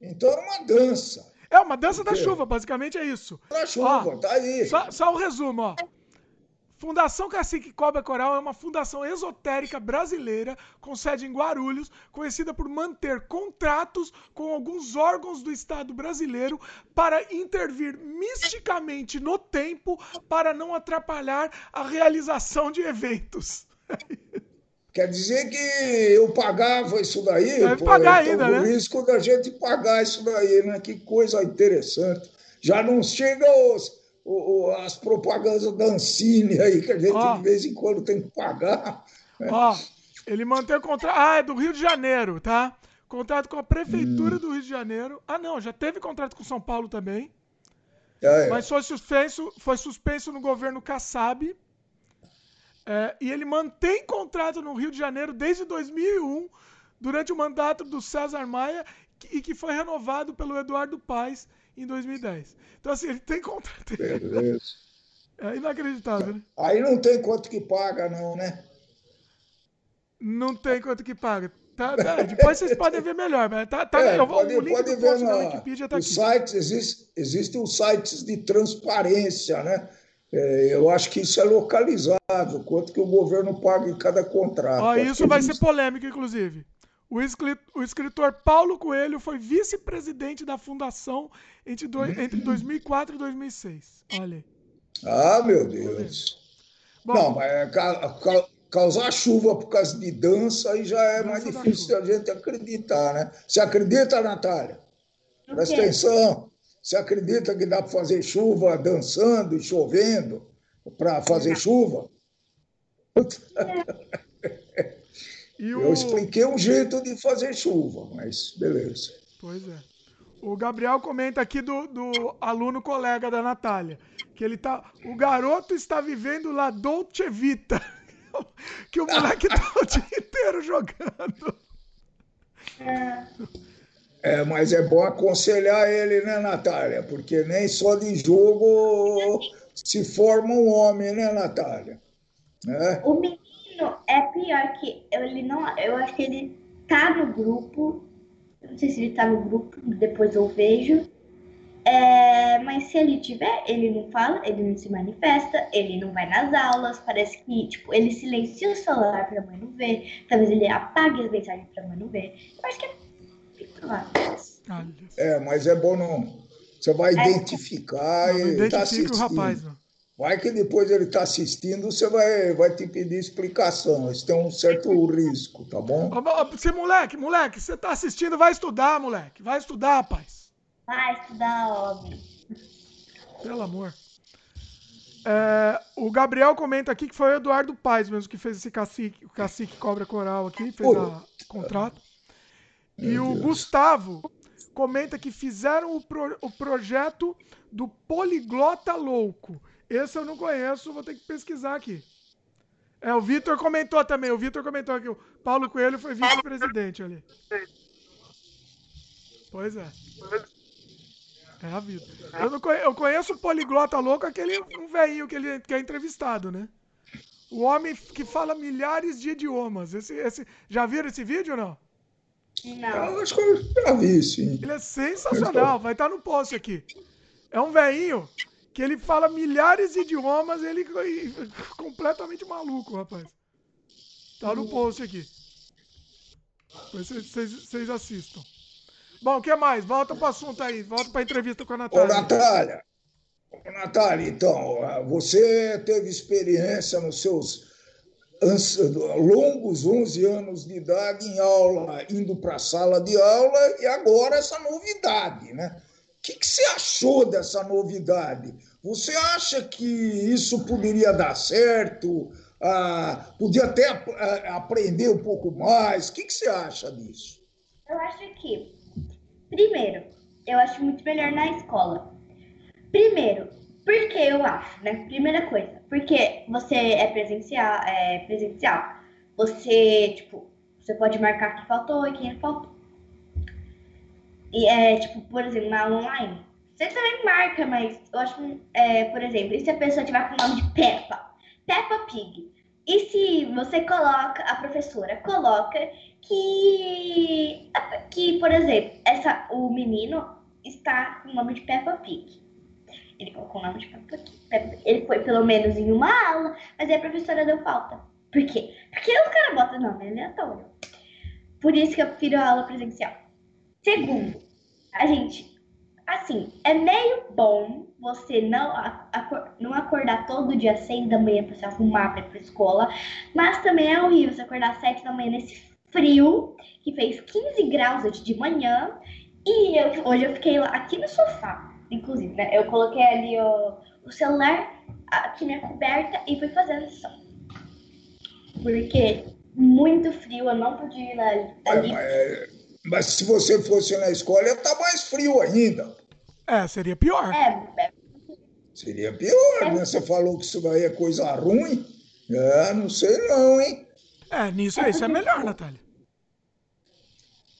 Então era uma dança. É uma dança da chuva, basicamente é isso. Da chuva, ó, tá aí. Só, só o um resumo, ó. Fundação Cacique Cobra Coral é uma fundação esotérica brasileira com sede em Guarulhos, conhecida por manter contratos com alguns órgãos do Estado brasileiro para intervir misticamente no tempo para não atrapalhar a realização de eventos. *laughs* Quer dizer que eu pagava isso daí? Deve pô, pagar ainda, né? O risco da gente pagar isso daí, né? Que coisa interessante. Já não chega os as propagandas da Ancine aí, que a gente de vez em quando tem que pagar. Ó, ele mantém o contrato. Ah, é do Rio de Janeiro, tá? Contrato com a Prefeitura hum. do Rio de Janeiro. Ah, não, já teve contrato com São Paulo também. É, é. Mas foi suspenso, foi suspenso no governo Kassab. É, e ele mantém contrato no Rio de Janeiro desde 2001, durante o mandato do César Maia, e que foi renovado pelo Eduardo Paes em 2010. Então, assim, ele tem contrato. Beleza. É inacreditável, né? Aí não tem quanto que paga, não, né? Não tem quanto que paga. Tá, tá, depois vocês podem ver melhor, mas tá, tá é, eu vou, pode, o link pode ver na, Wikipedia tá aqui. Sites, existe, existem os sites de transparência, né? É, eu acho que isso é localizável, quanto que o governo paga em cada contrato. Ó, isso vai ser polêmico, inclusive. O escritor Paulo Coelho foi vice-presidente da fundação entre, do, entre 2004 e 2006. Olha aí. Ah, meu Deus. Bom, Não, mas é, causar chuva por causa de dança aí já é mais difícil a gente acreditar, né? Você acredita, Natália? Presta atenção. Você acredita que dá para fazer chuva dançando e chovendo para fazer chuva? É. O... Eu expliquei um jeito de fazer chuva, mas beleza. Pois é. O Gabriel comenta aqui do, do aluno colega da Natália, que ele tá. O garoto está vivendo lá Dolce Vita. *laughs* que o moleque tá o dia inteiro jogando. É, mas é bom aconselhar ele, né, Natália? Porque nem só de jogo se forma um homem, né, Natália? É. O menino é pior que ele não. Eu acho que ele tá no grupo. Não sei se ele tá no grupo, depois eu vejo. É, mas se ele tiver, ele não fala, ele não se manifesta, ele não vai nas aulas, parece que, tipo, ele silencia o celular pra mãe não ver, talvez ele apague as mensagens pra mãe não ver. Eu acho que é é, mas é bom não. Você vai é. identificar não, e tá assistindo. o rapaz, não. Vai que depois ele está assistindo, você vai, vai te pedir explicação. Isso tem um certo risco, tá bom? Você, moleque, moleque, você está assistindo, vai estudar, moleque. Vai estudar, rapaz. Vai estudar, homem. Pelo amor. É, o Gabriel comenta aqui que foi o Eduardo Paes mesmo que fez esse cacique, o cacique cobra coral aqui, fez o contrato. E o Gustavo comenta que fizeram o, pro, o projeto do Poliglota Louco. Esse eu não conheço, vou ter que pesquisar aqui. É, o Vitor comentou também. O Vitor comentou que o Paulo Coelho foi vice-presidente ali. Pois é. É a vida. Eu, não conheço, eu conheço o poliglota louco, aquele um velhinho que ele que é entrevistado, né? O homem que fala milhares de idiomas. Esse, esse, já viram esse vídeo ou não? Não. Eu acho que eu já vi, sim. Ele é sensacional, vai estar no post aqui. É um velhinho que ele fala milhares de idiomas, ele é completamente maluco, rapaz. Tá no post aqui. Vocês assistam. Bom, o que mais? Volta para o assunto aí. Volta para a entrevista com a Natália. Ô, Natália. Ô, Natália, então, você teve experiência nos seus longos 11 anos de idade em aula, indo para a sala de aula, e agora essa novidade, né? O que, que, você achou dessa novidade? Você acha que isso poderia dar certo? Ah, podia até aprender um pouco mais? O que, que você acha disso? Eu acho que, primeiro, eu acho muito melhor na escola. Primeiro, por que eu acho, né? Primeira coisa, porque você é presencial, é presencial. Você, tipo, você pode marcar que faltou e quem faltou. E é, tipo, por exemplo, na online, você também marca, mas eu acho, é, por exemplo, e se a pessoa tiver com o nome de Peppa? Peppa Pig. E se você coloca, a professora coloca que, que por exemplo, essa, o menino está com o nome de Peppa Pig. Ele colocou o nome de Peppa Pig. Ele foi pelo menos em uma aula, mas aí a professora deu falta. Por quê? Porque os caras botam nome aleatório. Por isso que eu prefiro a aula presencial. Segundo, a gente, assim, é meio bom você não, não acordar todo dia às seis da manhã para se arrumar para ir pra escola, mas também é horrível você acordar às sete da manhã nesse frio, que fez 15 graus hoje de manhã, e eu, hoje eu fiquei aqui no sofá inclusive, né? Eu coloquei ali o, o celular aqui na coberta e fui fazendo som. Porque muito frio, eu não podia ir ali. Mas, mas, se você fosse na escola, ia estar tá mais frio ainda. É, seria pior. É, é. Seria pior, é. né? Você falou que isso daí é coisa ruim. É, não sei não, hein? É, nisso é, isso é melhor, Natália.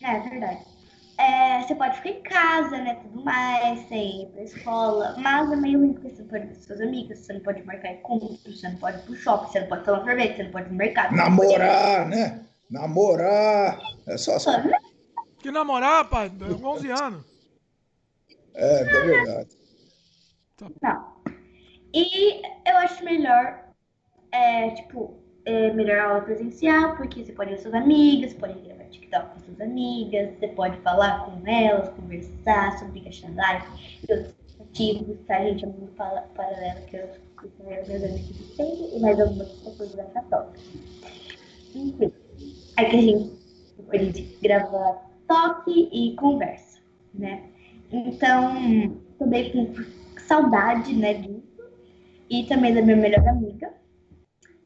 É, verdade é, você pode ficar em casa, né, tudo mais, sem ir pra escola, mas é meio ruim porque você não pode ver seus amigos, você não pode marcar encontro, você não pode ir pro shopping, você não pode tomar sorvete, você não pode ir no mercado. Namorar, né? Namorar, é só... só... Que namorar, pai? 11 anos. É, é verdade. Não. E eu acho melhor, é, tipo, é melhor aula presencial, porque você pode ver suas amigas, pode gravar TikTok com suas amigas, você pode falar com elas, conversar sobre questionários e outros motivos, tá, gente? É muito paralelo que eu meus amigos sempre e mais algumas pessoas da Católica. Enfim, aí que a gente pode gravar toque e conversa, né? Então, também com saudade, né, disso. E também da minha melhor amiga,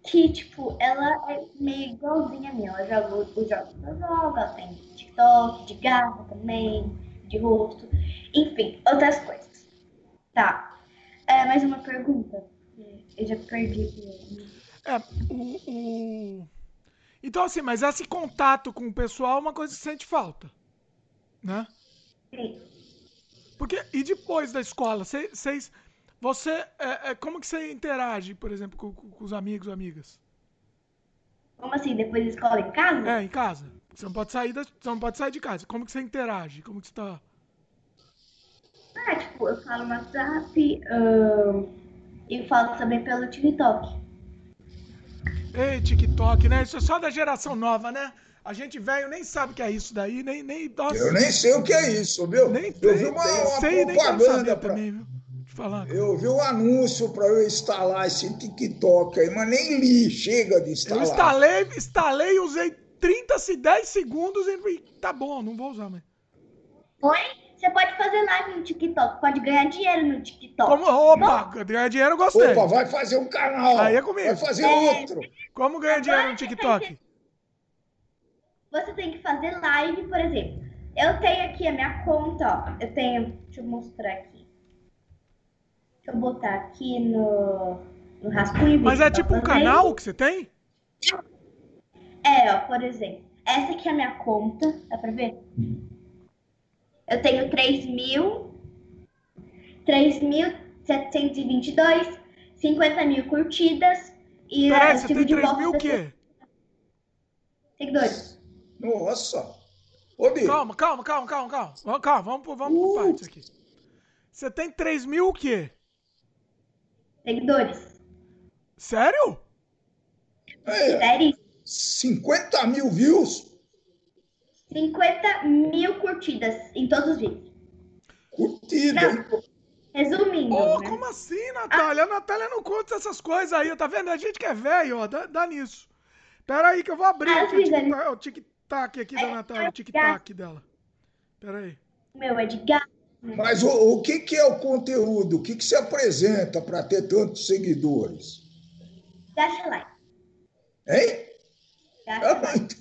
que, tipo, ela é meio igualzinha a mim. Ela joga os jogos que eu jogo, ela tem TikTok, de garra também, de rosto, enfim, outras coisas. Tá. É, mais uma pergunta? Eu já perdi aqui. É, o, o... Então, assim, mas esse contato com o pessoal é uma coisa que sente falta, né? Sim. Porque, e depois da escola, vocês Você, é, é, como que você interage, por exemplo, com, com os amigos ou amigas? Como assim? Depois da escola em casa? É, em casa. Você não pode sair, da, você não pode sair de casa. Como que você interage? Como que você tá... Ah, tipo, eu falo no WhatsApp ahn, e falo também pelo TikTok. Ei, TikTok, né? Isso é só da geração nova, né? A gente velho nem sabe o que é isso daí, nem... nem nossa, Eu nem sei o que é isso, viu? nem eu vi uma, sei, propaganda pra... também, viu? Te falar. Eu vi um anúncio para eu instalar esse TikTok aí, mas nem li, chega de Eu instalar. instalei, instalei, usei 30, se 10 segundos e tá bom, não vou usar mais. Oi? Você pode fazer live no TikTok, pode ganhar dinheiro no TikTok. Como, opa, ganhar dinheiro eu gostei. Opa, vai fazer um canal. Aí é comigo. Vai fazer É. outro. Como ganhar dinheiro no TikTok? Você tem que fazer live, por exemplo. Eu tenho aqui a minha conta, ó. Eu tenho. Deixa eu mostrar aqui. Eu botar aqui no, no rascunho. Mas é vídeo tipo um canal que você tem? É, ó, por exemplo. Essa aqui é a minha conta, dá pra ver? Eu tenho 3 mil. 3.722, 50 mil curtidas. E Peraí, você tem de 3 volta mil o 60 quê? Seguidores. Nossa. Ô, Bi, Calma, calma, calma, calma, calma. Vamos, calma, vamos, vamos por partes aqui. Você tem 3 mil o quê? Seguidores. Sério? é, Sério? 50 mil views? 50 mil curtidas em todos os vídeos. Curtida, Não, resumindo, Ô, né? como assim, Natália? A Natália não conta essas coisas aí, tá vendo? A gente que é velho, ó, dá, dá nisso. Pera aí que eu vou abrir Ah, aqui o tic-tac- aqui da Natália, o tic-tac dela. Pera aí. Meu, é de gato. Mas o, o que, que é o conteúdo? O que, que se apresenta para ter tantos seguidores? Gacha like. Hein? Gacha like. muito.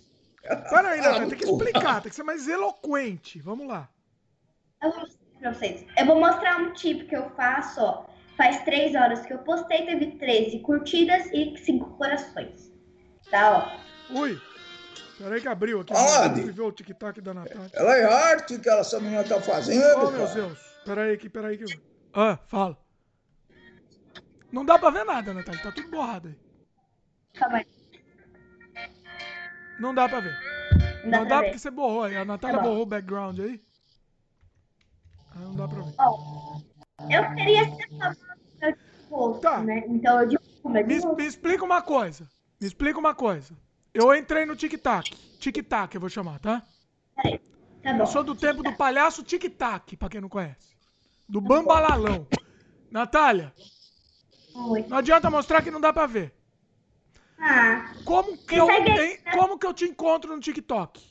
Pera aí, Natália, tem que explicar, tem que ser mais eloquente. Vamos lá. Eu vou mostrar pra vocês. Eu vou mostrar um tipo que eu faço, ó. Faz três horas que eu postei, teve 13 curtidas e 5 corações. Tá, ó. Ui. Pera aí que abriu aqui. Aonde? Você viu o tic-tac da Natália? Ela é arte que essa menina tá fazendo. Oh, meu. Deus. Pera aí, que, pera aí que... Ah, fala. Não dá pra ver nada, Natália. Tá tudo borrado aí. Calma aí. Não dá pra ver. Não dá Não dá ver. porque você borrou aí. A Natália Tá bom. borrou o background aí. Aí não dá pra ver. Ó, eu queria ser famosa Tá. né? Então eu meu Me, me explica uma coisa. Me explica uma coisa. Eu entrei no tic-tac. Tic-tac eu vou chamar, tá? Tá bom. Eu sou do tempo do palhaço tic-tac, pra quem não conhece. Do bambalalão. Natália, Oi. não adianta mostrar que não dá pra ver. Ah, Como que, eu, tem- como que eu te encontro no TikTok?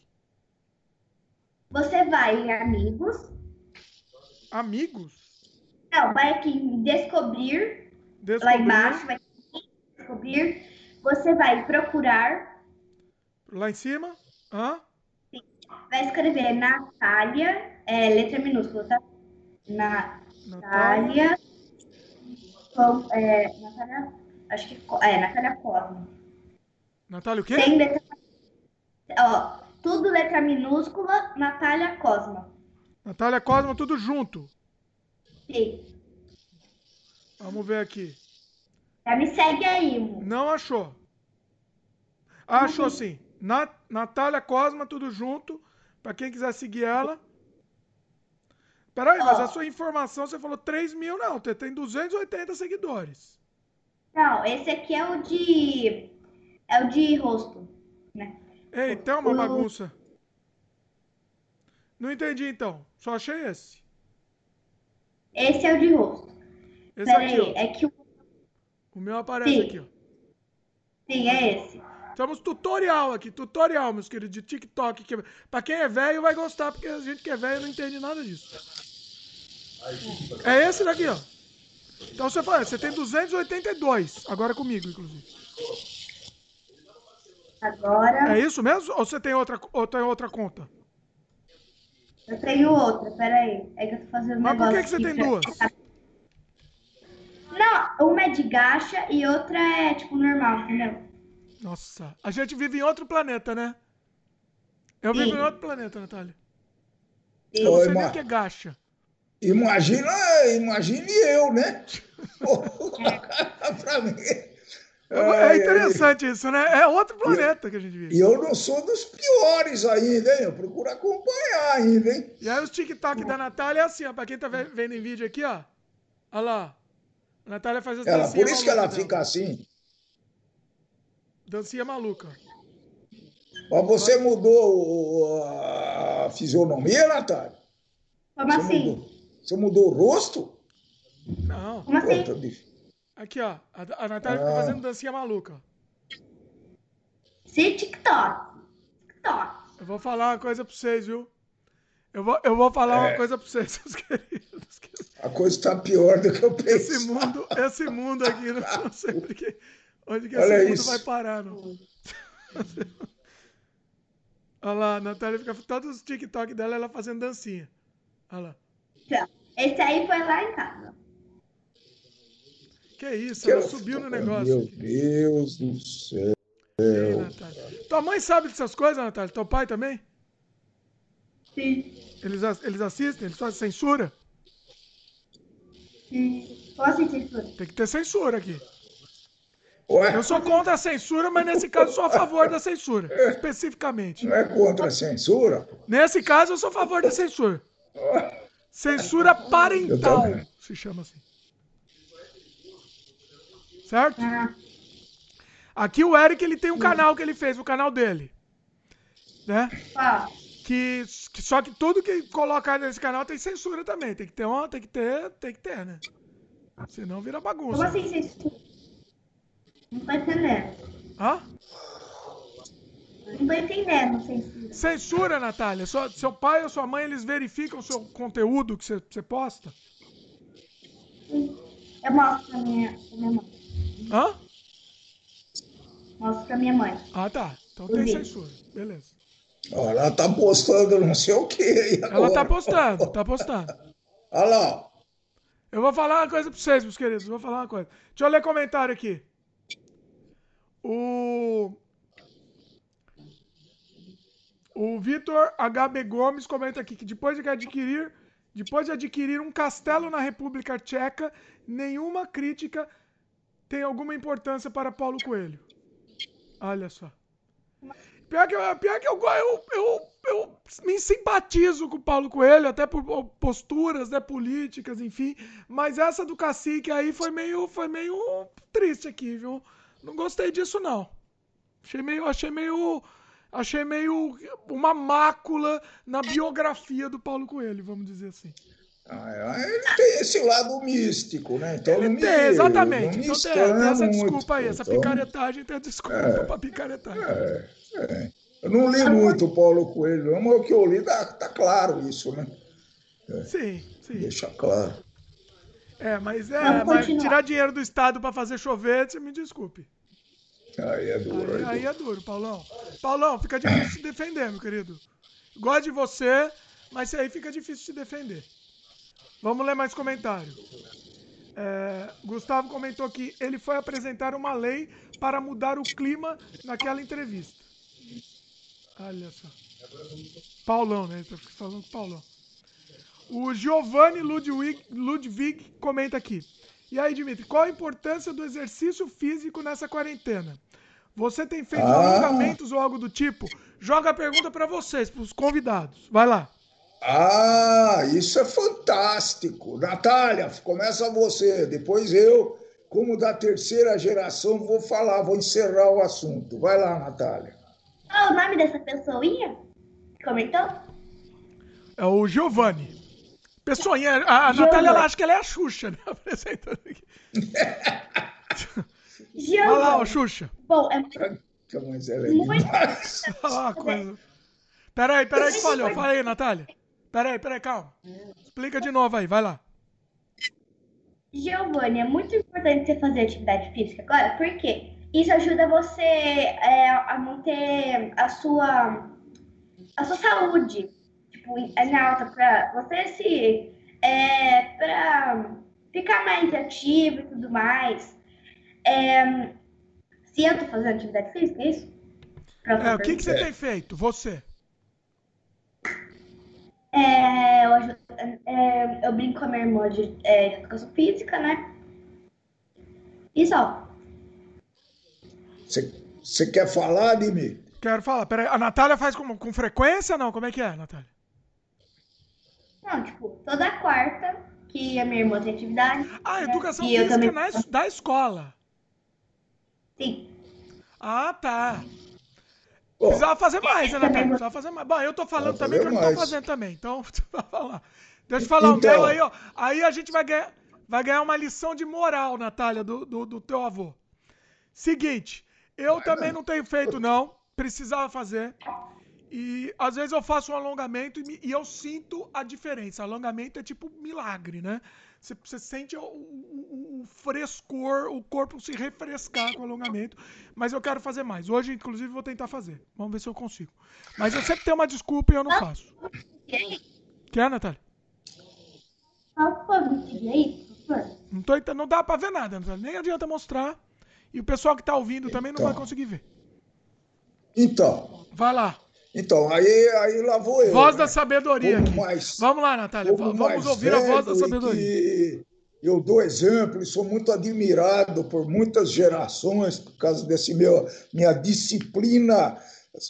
você vai em amigos. Amigos? Não, vai aqui em descobrir. Lá Descobrir. embaixo vai descobrir. Você vai procurar. Lá em cima? Hã? Vai escrever Natália, é, letra minúscula, tá? Natália. Natália. É, Natália. Acho que é Natália Cosma. Natália o quê? Tem letra. Ó, tudo letra minúscula, Natália Cosma. Natália Cosma, tudo junto. Sim. Vamos ver aqui. Já me segue aí. Não achou. Achou sim. Na- Natália Cosma, tudo junto. Pra quem quiser seguir ela. Peraí, mas Ó. a sua informação, você falou 3 mil, não. Você tem 280 seguidores. Não, esse aqui é o de. É o de rosto, né? Eita, é uma O- bagunça. Não entendi então. Só achei esse. Esse é o de rosto. Esse Pera aqui, aí, ó. é que o. O meu aparece Sim. aqui, ó. Sim, é esse. Temos tutorial aqui, tutorial, meus queridos, de TikTok. Que... Pra quem é velho vai gostar, porque a gente que é velho não entende nada disso. É esse daqui, ó. Então você fala, você tem 282, agora comigo, inclusive. Agora É isso mesmo? Ou você tem outra, ou tem outra conta? eu tenho outra, peraí. É que eu tô fazendo um Mas por que, que você tem duas? Não, uma é de gacha e outra é, tipo, normal, entendeu? Nossa, a gente vive em outro planeta, né? Eu vivo Sim. em outro planeta, Natália. Sim. Eu não Oi, sei nem o que é gacha. Imagina, imagine eu, né? *laughs* pra mim. É interessante isso, né? É outro planeta que a gente vive. E eu não sou dos piores ainda, hein? Eu procuro acompanhar ainda, hein? E aí os TikTok da Natália é assim, ó. Pra quem tá vendo em vídeo aqui, ó. Olha lá. A Natália faz as ela, Por isso que ela dela. fica assim. Dancinha maluca. Mas você mudou a fisionomia, Natália? Como você assim? Mudou, você mudou o rosto? Não. Como assim? Aqui, ó. A, a Natália ah. fica fazendo dancinha maluca. Sim, TikTok. TikTok. Eu vou falar uma coisa pra vocês, viu? Eu vou, eu vou falar é. uma coisa pra vocês, *laughs* seus queridos. A coisa está pior do que eu pensei. Esse mundo, esse mundo aqui, não sei *laughs* porque, onde que Olha esse mundo isso. vai parar, não. *laughs* Olha lá, a Natália fica todos os TikTok dela, ela fazendo dancinha. Olha lá. Esse aí foi lá em casa. Que isso, que ela subiu no negócio. Meu Deus do céu. Ei, Tua mãe sabe dessas coisas, Natália? Teu pai também? Sim. Eles, eles assistem? Eles fazem censura? Sim. Posso censura? Tem que ter censura aqui. Ué? Eu sou contra a censura, mas nesse caso sou a favor da censura, especificamente. Não é contra a censura? Nesse caso eu sou a favor da censura. Censura parental, se chama assim. Certo? Ah. Aqui o Eric ele tem um canal que ele fez, o canal dele. Né? Ah. Que, que, só que tudo que colocar nesse canal tem censura também. Tem que ter uma, tem que ter, tem que ter, né? Senão vira bagunça. Como assim censura? Não tô entendendo. Hã? Não tô entendendo censura. Censura, Natália. Seu, seu pai ou sua mãe, eles verificam o seu conteúdo que você, posta? Eu mostro pra minha, pra minha mãe. Hã? Mostro pra minha mãe. Ah, tá. Então tem censura. Beleza. Ela tá postando não sei o que. Ela tá postando, tá postando. Olha lá. Eu vou falar uma coisa pra vocês, meus queridos. Eu vou falar uma coisa. Deixa eu ler comentário aqui. O. O Vitor HB Gomes comenta aqui que depois de adquirir, depois de adquirir um castelo na República Tcheca, nenhuma crítica tem alguma importância para Paulo Coelho. Olha só. Pior que, pior que eu, eu, eu, eu me simpatizo com o Paulo Coelho, até por posturas né, políticas, enfim. Mas essa do cacique aí foi meio, foi meio triste aqui, viu? Não gostei disso, não. Achei meio, achei meio, achei meio uma mácula na biografia do Paulo Coelho, vamos dizer assim. Ah, é, ele tem esse lado místico, né? Então ele tem, exatamente. Então tem, tem essa desculpa aí, essa então, picaretagem tem a desculpa é, pra picaretagem. É, é. Eu não li muito o Paulo Coelho, mas o que eu li tá, tá claro isso, né? É. Sim, sim. Deixa claro. É, mas é, mas tirar dinheiro do Estado para fazer chover, você me desculpe. Aí é duro. Aí, aí é duro, Paulão. Paulão, fica difícil se defender, meu querido. Gosto de você, mas aí fica difícil se defender. Vamos ler mais comentário. É, Gustavo comentou que ele foi apresentar uma lei para mudar o clima naquela entrevista. Olha só. Paulão, né? Ele tá falando com Paulão. O Giovanni Ludwig, Ludwig comenta aqui. E aí, Dimitri, qual a importância do exercício físico nessa quarentena? Você tem feito ah. alongamentos ou algo do tipo? Joga a pergunta para vocês, para os convidados. Vai lá. Ah, isso é fantástico. Natália, começa você, depois eu, como da terceira geração, vou falar, vou encerrar o assunto. Vai lá, Natália. Qual o nome dessa pessoinha? Comentou? É o Giovanni. Pessoinha, a, a Natália ela acha que ela é a Xuxa, né? Apresentando aqui. Olha lá, ó, Xuxa. Bom, é Mas ela é muito. Olha lá, coisa. Peraí, peraí que falhou. Fala aí, Natália. Peraí, peraí, calma. Explica de novo aí, vai lá. Giovanni, é muito importante você fazer atividade física agora, porque isso ajuda você é, a manter a sua, a sua saúde tipo, em alta para você se. É, para ficar mais ativo e tudo mais. É, se eu tô fazendo atividade física, é isso? É, o que, que você tem feito, você? É, eu, é, eu, brinco com a minha irmã de é, educação física, né? E só. Você quer falar, Dimi? Quero falar. Peraí, a Natália faz com, com frequência não? Como é que é, Natália? Não, tipo, toda quarta que a minha irmã tem atividade. Ah, né, educação e eu física também- na es- da escola. Sim. Ah, tá. Ó, Precisava fazer mais, né, Natália? Precisava fazer mais. Bom, eu tô falando Precisava também que eu não tô mais. fazendo também. Então, *laughs* vai falar. Deixa eu falar o Então. meu aí, ó. Aí a gente vai ganhar, vai ganhar uma lição de moral, Natália, do, do, do teu avô. Seguinte, eu Vai também não. não tenho feito, não. Precisava fazer. E às vezes eu faço um alongamento e, me- e eu sinto a diferença. Alongamento é tipo milagre, né? Você, você sente o, o- o frescor, o corpo se refrescar com o alongamento. Mas eu quero fazer mais. Hoje, inclusive, vou tentar fazer. Vamos ver se eu consigo. Mas eu sempre tenho uma desculpa e eu não faço. Quer, Natália? Por favor? Não, tô, não dá pra ver nada, Natália. Nem adianta mostrar. E o pessoal que tá ouvindo também não Então. vai conseguir ver. Então, Vai lá. Então aí, aí lá vou eu. Voz né? da sabedoria Como aqui. mais- Vamos lá, Natália. Vamos ouvir a voz da sabedoria. Eu dou exemplo e sou muito admirado por muitas gerações por causa desse meu minha disciplina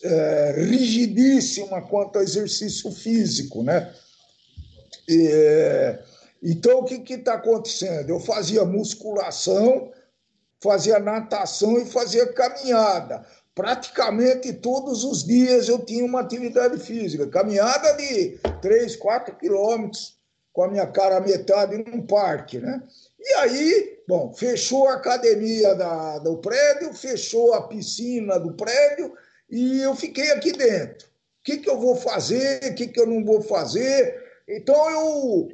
é, rigidíssima quanto ao exercício físico, né? E, é, então o que está acontecendo? Eu fazia musculação, fazia natação e fazia caminhada. Praticamente todos os dias eu tinha uma atividade física. Caminhada de 3, 4 quilômetros com a minha cara metade num parque, né? E aí, bom, fechou a academia da, do prédio, fechou a piscina do prédio e eu fiquei aqui dentro. O que, que eu vou fazer? O que, que eu não vou fazer? Então eu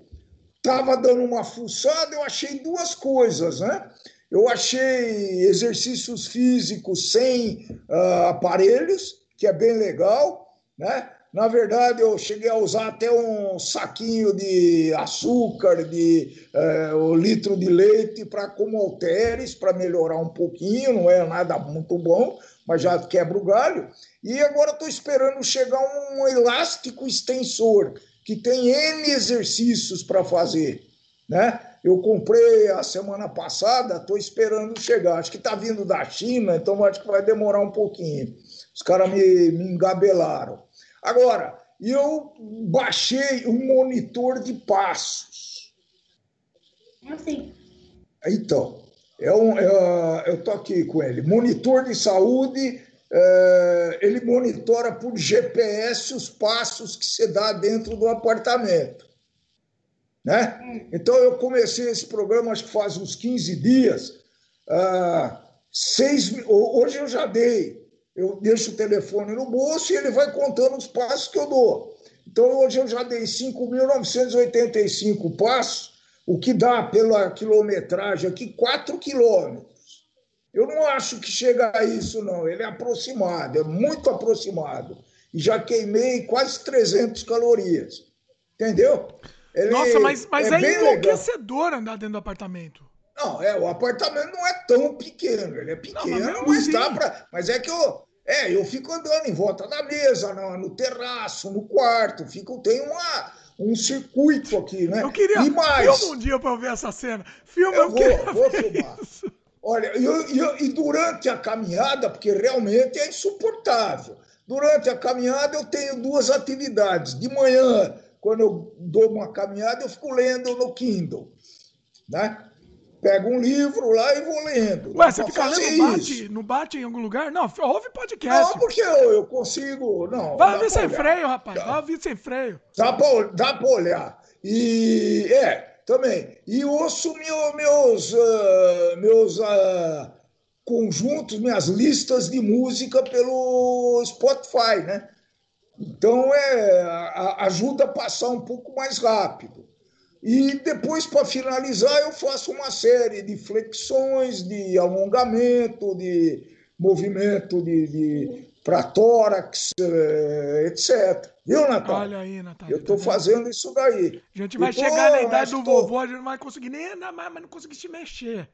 estava dando uma fuçada, eu achei duas coisas, né? Eu achei exercícios físicos sem ah, aparelhos, que é bem legal, né? Na verdade, eu cheguei a usar até um saquinho de açúcar, de eh, um litro de leite para como halteres, para melhorar um pouquinho, não é nada muito bom, mas já quebra o galho. E agora estou esperando chegar um elástico extensor, que tem N exercícios para fazer, né? Eu comprei a semana passada, estou esperando chegar. Acho que está vindo da China, então acho que vai demorar um pouquinho. Os caras me, me engabelaram. Agora, eu baixei um monitor de passos. Sei. Então, é um, é, eu estou aqui com ele. Monitor de saúde, é, ele monitora por GPS os passos que você dá dentro do apartamento. Né? Então, eu comecei esse programa, acho que faz uns 15 dias. ah, seis, hoje eu já dei. Eu deixo o telefone no bolso e ele vai contando os passos que eu dou. Então, hoje eu já dei 5.985 passos, o que dá pela quilometragem aqui 4 quilômetros. Eu não acho que chega a isso, não. Ele é aproximado, é muito aproximado. E já queimei quase 300 calorias. Entendeu? Ele Nossa, mas, mas é, legal. enlouquecedor andar dentro do apartamento. Não, é, o apartamento não é tão pequeno, ele é pequeno, Não, mas mesmo mas, dá pra. Mas é que eu. É, eu fico andando em volta da mesa, no, no terraço, no quarto, fico, tem uma, um circuito aqui, né? Eu queria. E mais. Filma um dia pra eu ver essa cena. Filma, Eu eu, vou, vou ver filmar. isso. Olha, eu- eu- e durante a caminhada, porque realmente é insuportável, durante a caminhada eu tenho duas atividades. De manhã, quando eu dou uma caminhada, eu fico lendo no Kindle. Né? Pego um livro lá e vou lendo. Ué, você pra fica lendo, isso. bate, não bate em algum lugar? Não, ouve podcast. Não, porque eu, eu consigo. Não, Vai ouvir pra sem olhar. freio, rapaz. Vai ouvir sem freio. Dá para dá pra olhar. E é, também. E ouço meu, meus, ah, meus ah, conjuntos, minhas listas de música pelo Spotify, né? Então é, a- ajuda a passar um pouco mais rápido. E depois, para finalizar, eu faço uma série de flexões, de alongamento, de movimento de, de para tórax, eh, etc. Viu, Natália? Olha aí, Natália. Eu estou tá vendo? fazendo isso daí. A gente vai tô- chegar na idade do tô- vovô, a gente não vai conseguir nem andar mais, mas não conseguir se mexer.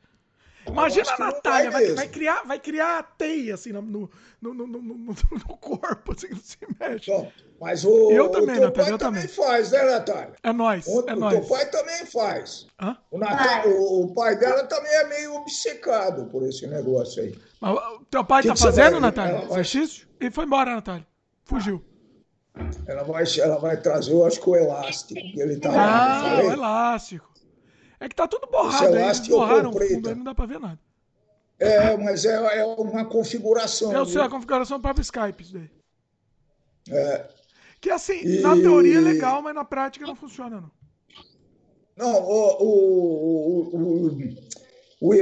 Imagina a Natália, vai, vai, criar, vai criar teia assim no, no, no, no, no corpo, assim, não se mexe. Bom, mas o, eu também, o teu Natália, pai também. também faz, né, Natália? É nóis. O, é o nóis. teu pai também faz. Hã? O, Natália, o, o, pai dela também é meio obcecado por esse negócio aí. Mas o teu pai que tá que fazendo, vai, Natália? Exercício? Vai... E foi embora, Natália. Fugiu. Ela vai, ela vai trazer, eu acho que o elástico que ele tá Ah, o elástico. É que tá tudo borrado elástico aí, borraram comprei, fundo, aí não dá pra ver nada. É, mas é, é uma configuração. Eu sei, a configuração para o Skype, isso daí. É. Que assim, e... na teoria é legal, mas na prática não funciona, não. Não, o, o, o, o,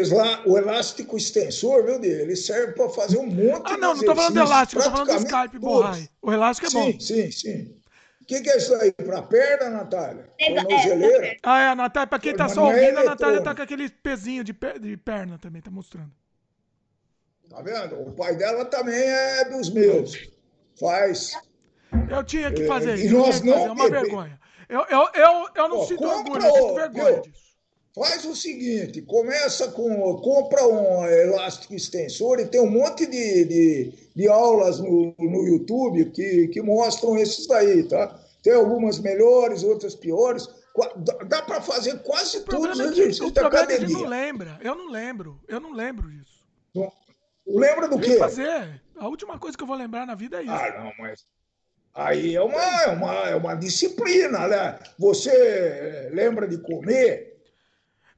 o elástico extensor, viu, dele? Ele serve para fazer um monte ah, de Ah, não, não tô falando do elástico, tô falando do Skype borrar. O elástico é sim, bom. Sim, sim, sim. O que, que, é isso aí? Para perna, Natália? Tornozeleira? Ah, é, a Natália, para quem tá só ouvindo, é a Natália tá com aquele pezinho de, de perna também, tá mostrando. Tá vendo? O pai dela também é dos meus. Faz. Eu tinha que fazer isso. E nós não fazer, é uma vergonha. Eu, eu, eu, eu não Pô, sinto orgulho, eu sinto vergonha disso. Faz o seguinte, começa com. Compra um elástico extensor e tem um monte de, de, de aulas no, no YouTube que, que mostram esses daí, tá? Tem algumas melhores, outras piores. Dá para fazer quase todos os é exercícios da academia. É que não lembra. Eu não lembro. Eu não lembro disso. Não. Lembra do quê? fazer. A última coisa que eu vou lembrar na vida é isso. Ah, não, mas. Aí é uma, é uma, é uma disciplina, né? Você eh, lembra de comer?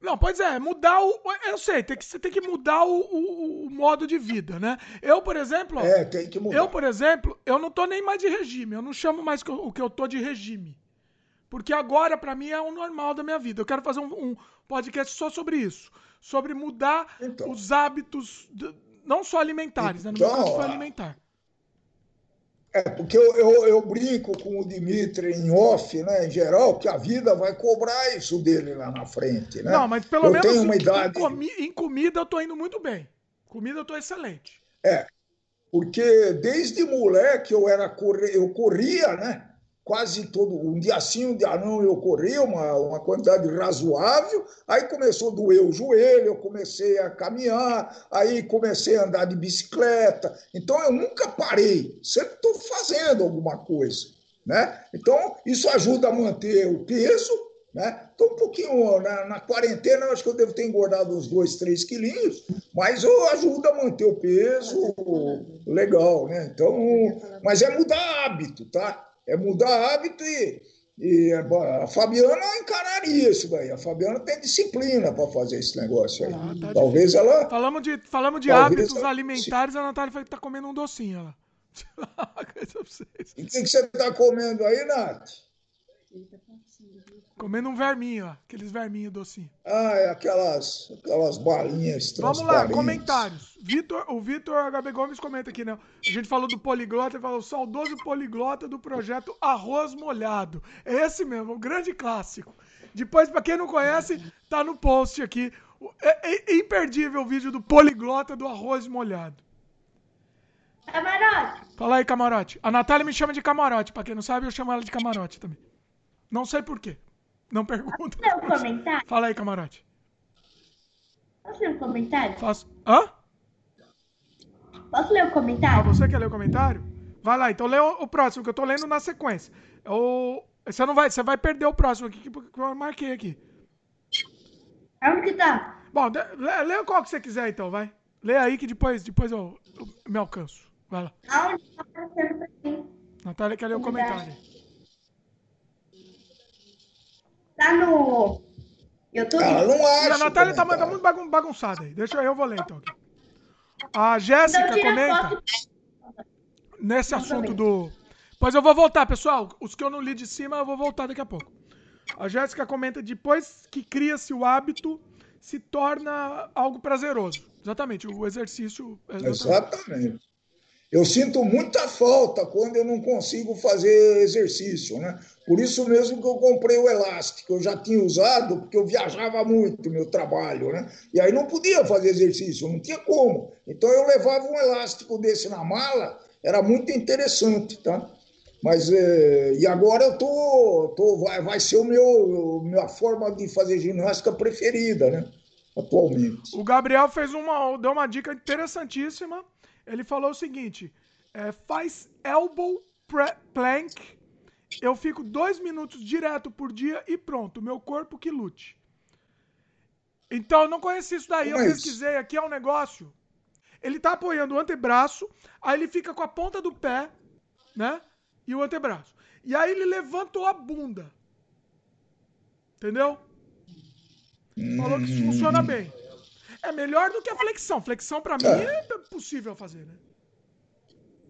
Não, pois é, mudar o. Eu sei, tem que, você tem que mudar o, o, o, modo de vida, né? Eu, por exemplo. É, tem que mudar. Eu, por exemplo, eu não tô nem mais de regime. Eu não chamo mais o que eu tô de regime. Porque agora, para mim, é o normal da minha vida. Eu quero fazer um, um podcast só sobre isso. Sobre mudar então. os hábitos. De, não só alimentares, né? No então, meu caso foi alimentar. É, porque eu, eu, eu, brinco com o Dimitri em off, né, em geral, que a vida vai cobrar isso dele lá na frente, né? Não, mas pelo eu menos tenho uma idade... em, comi em comida eu tô indo muito bem. Comida eu tô excelente. É, porque desde moleque eu era eu corria, né? Quase todo, um dia sim, um dia não, eu corria uma, uma quantidade razoável, aí começou a doer o joelho, eu comecei a caminhar, aí comecei a andar de bicicleta, então eu nunca parei, sempre estou fazendo alguma coisa, né? Então isso ajuda a manter o peso, né? Estou um pouquinho na, na, quarentena, acho que eu devo ter engordado uns dois, três quilinhos, mas eu ajudo a manter o peso legal, né? Então, mas é mudar hábito, tá? É mudar hábito e, e a Fabiana encararia isso daí. A Fabiana tem disciplina para fazer esse negócio aí. Ah, tá talvez difícil. ela. Falamos de, falamos de hábitos ela... alimentares, a Natália está comendo um docinho. Ela. *laughs* e o que, que você está comendo aí, Nath? Comendo um verminho, ó. Aqueles verminhos docinhos. Ah, é aquelas, aquelas balinhas Vamos lá, comentários. Vitor, o Vitor HB Gomes comenta aqui, né? A gente falou do poliglota, ele falou o saudoso poliglota do projeto Arroz Molhado. É esse mesmo, o grande clássico. Depois, para quem não conhece, tá no post aqui. É, é imperdível o vídeo do poliglota do arroz molhado. Camarote. Fala aí, camarote. A Natália me chama de camarote. Pra quem não sabe, eu chamo ela de camarote também. Não sei por quê. Não pergunta. Posso ler um comentário? Fala aí, camarote. Posso ler um comentário? Faço. Hã? Posso ler o um comentário? Ah, você quer ler o comentário? Vai lá, então lê o, o próximo, que eu tô lendo na sequência. O... Você não vai, você vai perder o próximo aqui que eu marquei aqui. Onde que tá? Bom, lê, lê qual que você quiser então, vai. Lê aí que depois, depois eu, eu me alcanço. Vai lá. Aonde tá aparecendo pra mim? Natália quer ler o comentário. Tá no YouTube? Ah, não acho. a Natália tá, tá muito bagunçada aí. Deixa eu, eu vou ler então. A Jéssica então, comenta foto... nesse assunto do. Pois eu vou voltar, pessoal. Os que eu não li de cima, eu vou voltar daqui a pouco. A Jéssica comenta: depois que cria-se o hábito, se torna algo prazeroso. Exatamente, o exercício. Exatamente. exatamente. Eu sinto muita falta quando eu não consigo fazer exercício, né? Por isso mesmo que eu comprei o elástico. Eu já tinha usado porque eu viajava muito meu trabalho, né? E aí não podia fazer exercício, não tinha como. Então eu levava um elástico desse na mala, era muito interessante, tá? Mas é, e agora eu tô, tô vai, vai ser o meu minha forma de fazer ginástica preferida, né? atualmente. O Gabriel fez uma, deu uma dica interessantíssima. Ele falou o seguinte: é, faz elbow plank. Eu fico dois minutos direto por dia e pronto. Meu corpo que lute. Então, eu não conheci isso daí. Mas... Eu pesquisei aqui, é um negócio. Ele tá apoiando o antebraço, aí ele fica com a ponta do pé, né? E o antebraço. E aí ele levantou a bunda. Entendeu? Falou que isso funciona bem. É melhor do que a flexão. Flexão, para mim, é. é possível fazer, né?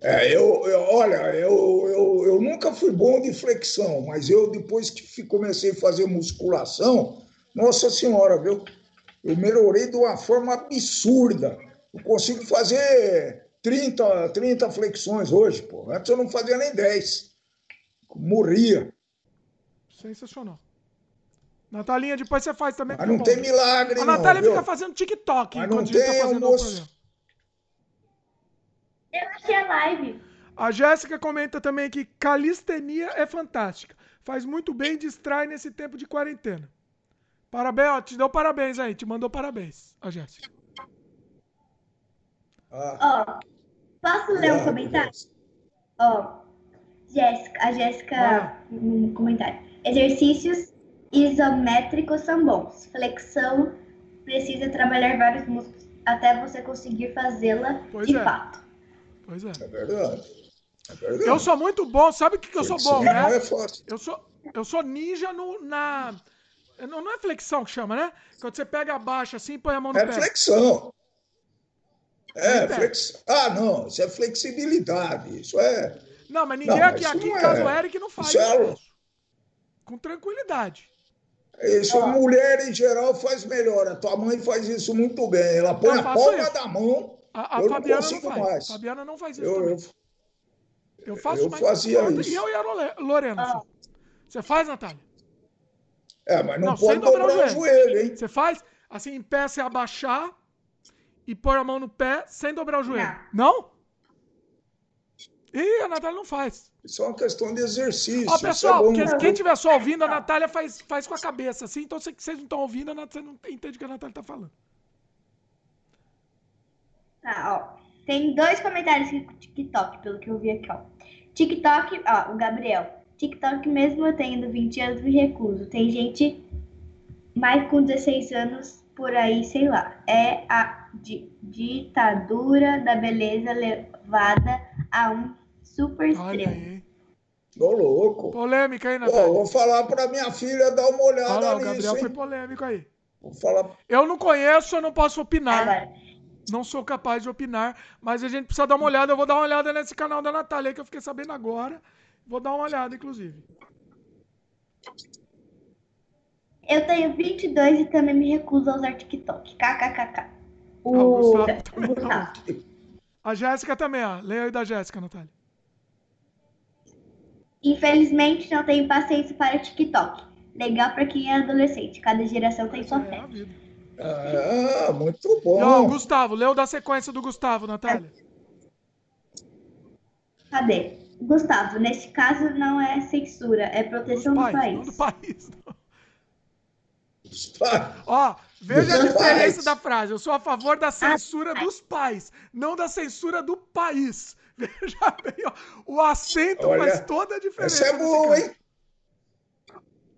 É, eu, eu, olha, eu, eu, eu nunca fui bom de flexão, mas eu, depois que comecei a fazer musculação, nossa senhora, viu? Eu melhorei de uma forma absurda. Eu consigo fazer 30, 30 flexões hoje, pô. Antes eu não fazia nem 10. Morria. Sensacional. Natalinha, depois você faz também. Mas não tem milagre, A não, Natália viu? fica fazendo TikTok Mas não enquanto tem a gente tá fazendo almoço. o programa. Eu achei a live. A Jéssica comenta também que calistenia é fantástica. Faz muito bem e distrai nesse tempo de quarentena. Parabéns, ó, te deu parabéns aí, te mandou parabéns, a Jéssica. Ah, Ó, posso ler um ah, comentário? Ó, Jéssica, a Jéssica, Ah. um comentário. Exercícios isométricos são bons. Flexão precisa trabalhar vários músculos até você conseguir fazê-la Pois de é. fato. Pois é. É verdade. É verdade. Eu sou muito bom, sabe o que, que eu sou bom, Flexão né? é fácil. Eu sou, eu sou ninja no, na. Não, não é flexão que chama, né? Quando você pega abaixa assim e põe a mão no É pé. flexão. É, Eita. flex... Ah, não, isso é flexibilidade. Isso é. Não, mas ninguém Não, aqui, aqui em não casa é. o Eric não faz Isso é isso. moço. Com tranquilidade. Isso, a mulher em geral faz melhor. A tua mãe faz isso muito bem. Ela põe Eu a palma isso. da mão. A, a Eu não Fabiana não, consigo faz. mais. Fabiana não faz isso Eu, eu, Eu faço eu mais. fazia eu, isso. E eu e a Lore- Lorena. Ah. Você faz, Natália? é, mas não, Não, sem pode dobrar o dobrar o joelho, hein? Você faz? Assim, em pé, você abaixar e pôr a mão no pé sem dobrar o joelho. Não? Ih, a Natália não faz. Isso é uma questão de exercício. Ó, isso pessoal, é bom. quem, quem tiver só ouvindo, a Natália faz, faz com a cabeça, assim. Então, se vocês não estão ouvindo, a Natália não entende o que a Natália tá falando. Tá, ó. Tem dois comentários aqui com TikTok, pelo que eu vi aqui, ó. TikTok, ó, o Gabriel. TikTok, mesmo eu tendo 20 anos, me recuso. Tem gente mais com 16 anos por aí, sei lá. É a di- ditadura da beleza levada a um super Olha extremo. aí. Ô, louco. Polêmica aí, Natália. vou falar pra minha filha dar uma olhada Olha lá, o nisso, Gabriel hein? foi polêmico aí. Vou falar. Eu não conheço, eu não posso opinar. Agora, Não sou capaz de opinar, mas a gente precisa dar uma olhada. Eu vou dar uma olhada nesse canal da Natália aí que eu fiquei sabendo agora. Vou dar uma olhada, inclusive. eu tenho 22 e também me recuso a usar TikTok. KKKK. O, Ah, o Gustavo Gustavo. A Jéssica também, ó. Leia aí da Jéssica, Natália. Infelizmente, não tenho paciência para TikTok. Legal para quem é adolescente. Cada geração tem sua É fé. Ah, muito bom. o Gustavo, leu da sequência do Gustavo, Natália. Cadê? Gustavo, nesse caso não é censura, é proteção do Pai, país. não do país. não. Ah, Ó, veja a diferença pais. da frase. Eu sou a favor da censura dos pais, não da censura do país. *laughs* Veja bem, ó. O acento Olha, faz toda a diferença. Essa é boa, hein?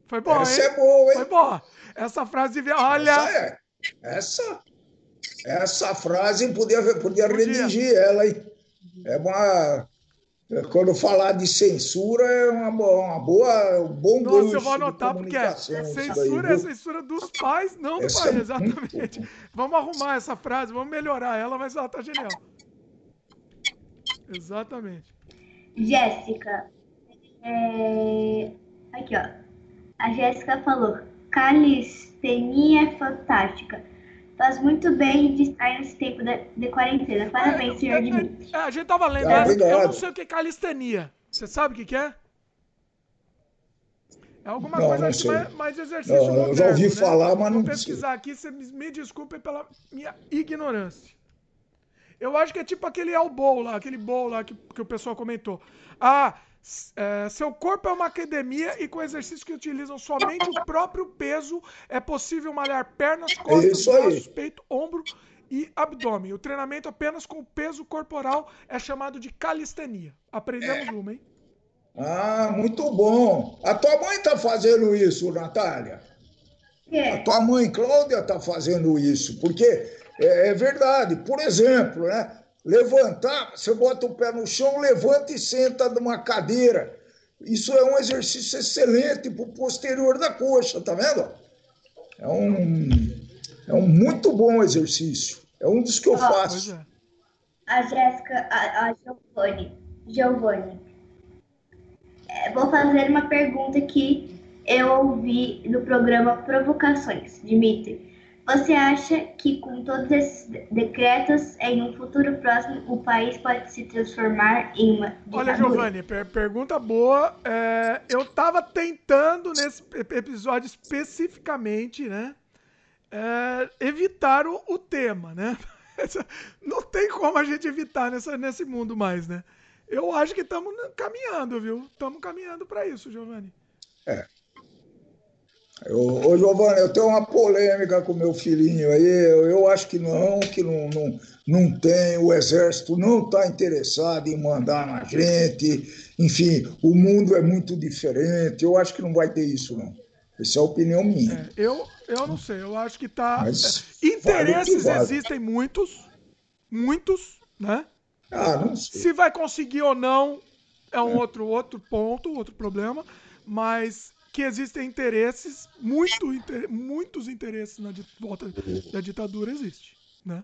Foi bom, Essa hein? é boa, Foi hein? boa. Essa frase devia. Olha. Essa é. Essa, essa frase podia, podia Podia. redigir ela, hein? É uma. Quando falar de censura, é uma, boa- uma boa, um bom Nossa, gancho eu vou de anotar porque é daí, censura é censura dos pais, não do Essa país, é exatamente. muito bom. Vamos arrumar essa frase, vamos melhorar ela, mas ela tá genial. Exatamente. Jéssica. é, Aqui, ó. A Jéssica falou: calistenia é fantástica. Faz muito bem de estar nesse tempo de, de quarentena. Parabéns, senhor É, Dimitri. é, é, a gente tava lendo, Ah, essa, eu não sei o que é calistenia. Você sabe o que, que é? É alguma Não, coisa não assim, sei. mais, mais exercício Não, eu moderno, já ouvi né? falar, mas Vou não pesquisar aqui, vocês me me desculpem pela minha ignorância. Eu acho que é tipo aquele elbow lá, aquele bowl lá que, que o pessoal comentou. Ah, É, seu corpo é uma academia e com exercícios que utilizam somente o próprio peso é possível malhar pernas, costas, braços, peito, ombro e abdômen. O treinamento apenas com o peso corporal é chamado de calistenia. Aprendemos é. uma, hein? Ah, muito bom. A tua mãe está fazendo isso, Natália? É. A tua mãe, Cláudia, está fazendo isso, porque é, é verdade. Por exemplo, né? Levantar, você bota o pé no chão, levanta e senta numa cadeira. Isso é um exercício excelente para o posterior da coxa, tá vendo? É um, é um muito bom exercício. É um dos que eu faço. É. A Jéssica, a, a Giovanni, Giovanni. É, vou fazer uma pergunta que eu ouvi no programa Provocações, Dimitri. Você acha que com todos esses decretos, em um futuro próximo, o país pode se transformar em uma ditadura? Olha, Giovanni, per pergunta boa. É, eu estava tentando nesse episódio especificamente, né, é, evitar o, o, tema, né? *laughs* Não tem como a gente evitar nessa, nesse mundo mais, né? Eu acho que estamos caminhando, viu? Estamos caminhando para isso, Giovanni. É, eu, ô, Giovanni, eu tenho uma polêmica com meu filhinho aí. Eu, eu acho que não, que não, não, não tem. O Exército não está interessado em mandar na gente. Enfim, o mundo é muito diferente. Eu acho que não vai ter isso, não. Essa é a opinião minha. É, eu, eu não sei. Eu acho que tá. Mas Interesses vale vale. existem muitos. Muitos, né? Ah, não sei. Se vai conseguir ou não é um é. Outro, outro ponto, outro problema. Mas que existem interesses, muito, inter, muitos interesses na volta da ditadura existe, né?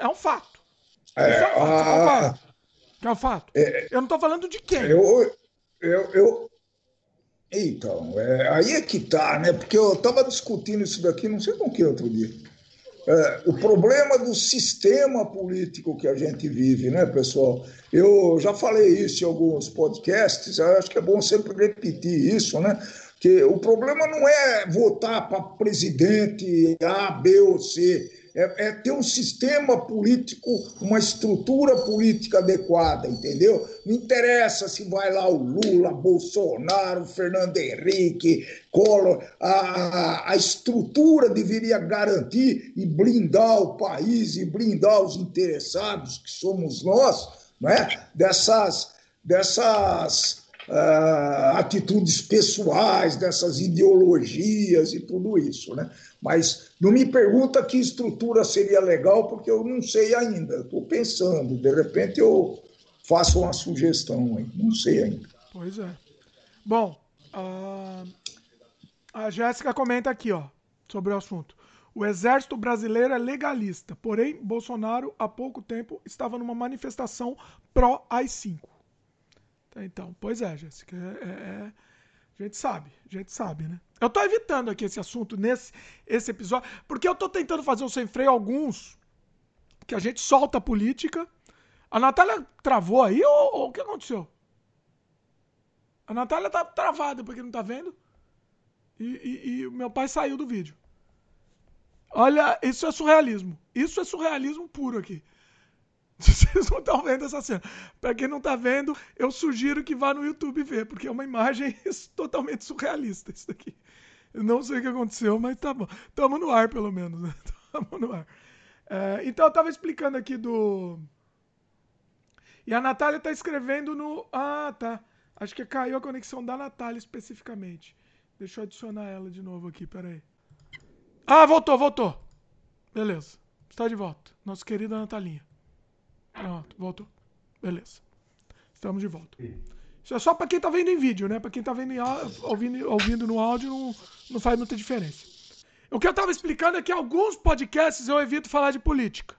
É um fato. É, é um fato. é um fato. É um fato. É, eu não estou falando de quem. Eu, eu, eu... Então, é, aí é que tá, né? Porque eu estava discutindo isso daqui, não sei com que outro dia. É, o problema do sistema político que a gente vive, né, pessoal? Eu já falei isso em alguns podcasts, acho que é bom sempre repetir isso, né? Que o problema não é votar para presidente A, B ou C, é, é, ter um sistema político, uma estrutura política adequada, entendeu? Não interessa se vai lá o Lula, Bolsonaro, Fernando Henrique, Collor, a, a, estrutura deveria garantir e blindar o país e blindar os interessados, que somos nós, né? dessas, dessas uh, atitudes pessoais, dessas ideologias e tudo isso. Né? Mas não me pergunta que estrutura seria legal, porque eu não sei ainda. Estou pensando, de repente eu faço uma sugestão aí. Não sei ainda. Pois é. Bom, uh, a Jéssica comenta aqui ó, sobre o assunto. O exército brasileiro é legalista, porém, Bolsonaro, há pouco tempo, estava numa manifestação pró-AI-5. Então, pois é, Jéssica. É, é, é, a gente sabe, a gente sabe, né? Eu tô evitando aqui esse assunto nesse esse episódio, porque eu tô tentando fazer um sem freio alguns que a gente solta a política. A Natália travou aí ou, ou o que aconteceu? A Natália tá travada porque não tá vendo. E, e, e meu pai saiu do vídeo. Olha, isso é surrealismo. Isso é surrealismo puro aqui. *laughs* Vocês não estão vendo essa cena. Para quem não está vendo, eu sugiro que vá no YouTube ver, porque é uma imagem *laughs* totalmente surrealista isso daqui. Eu não sei o que aconteceu, mas tá bom. Estamos no ar, pelo menos. Né? *laughs* no ar. É, então, eu estava explicando aqui do... E a Natália está escrevendo no... Ah, tá. Acho que caiu a conexão da Natália especificamente. Deixa eu adicionar ela de novo aqui, peraí. Ah, voltou, voltou. Beleza. Está de volta. Nossa querida Natalinha. Pronto, voltou. Beleza. Estamos de volta. Isso é só para quem tá vendo em vídeo, né? Para quem tá vendo em, ouvindo, ouvindo no áudio, não, não faz muita diferença. O que eu tava explicando é que alguns podcasts eu evito falar de política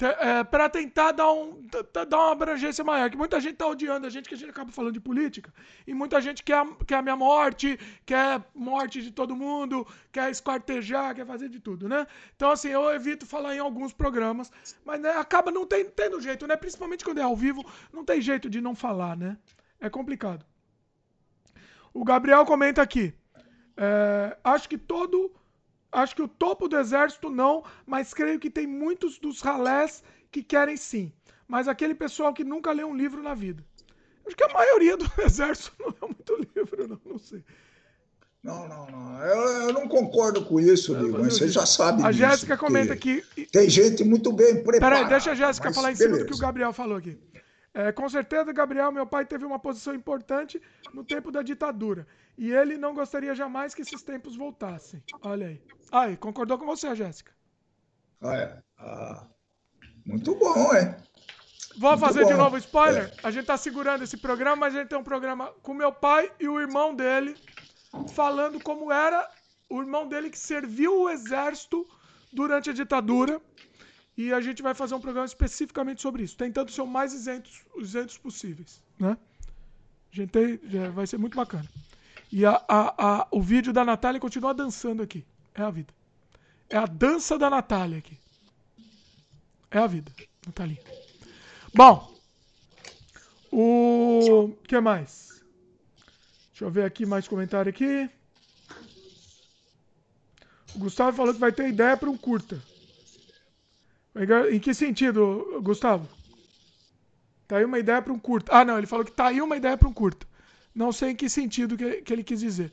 é, para tentar dar, um, dar uma abrangência maior. Que muita gente tá odiando a gente, que a gente acaba falando de política. E muita gente quer, quer a minha morte, quer morte de todo mundo, quer esquartejar, quer fazer de tudo, né? Então, assim, eu evito falar em alguns programas, mas né, acaba não tem, tendo jeito, né? Principalmente quando é ao vivo, não tem jeito de não falar, né? É complicado. O Gabriel comenta aqui. É, acho que todo Acho que o topo do exército não, mas creio que tem muitos dos ralés que querem sim. Mas aquele pessoal que nunca lê um livro na vida. Acho que a maioria do *laughs* exército não é muito livre, não, não sei. Não, não, não. Eu, eu não concordo com isso, Ligo, mas você já sabe A disso, Jéssica porque comenta aqui. Tem gente muito bem preparada. Peraí, deixa a Jéssica falar em cima do beleza. que o Gabriel falou aqui. É, com certeza, Gabriel, meu pai teve uma posição importante no tempo da ditadura. E ele não gostaria jamais que esses tempos voltassem. Olha aí. Aí, concordou com você, Jéssica. É. Ah, muito bom, é. Vou fazer de bom. É. novo spoiler. A gente tá segurando esse programa, mas a gente tem um programa com meu pai e o irmão dele falando como era o irmão dele que serviu o exército durante a ditadura. E a gente vai fazer um programa especificamente sobre isso, tentando ser o mais isentos, isentos possíveis, né? A gente tem, já vai ser muito bacana. E a, a, a- o vídeo da Natália continua dançando aqui. É a vida. É a dança da Natália aqui. É a vida, Natalinha. Bom, o que mais? Deixa eu ver aqui mais comentário aqui. O Gustavo falou que vai ter ideia para um curta. Em que sentido, Gustavo? Tá aí uma ideia para um curta. Ah, não, ele falou que tá aí uma ideia para um curta. Não sei em que sentido que, que ele quis dizer.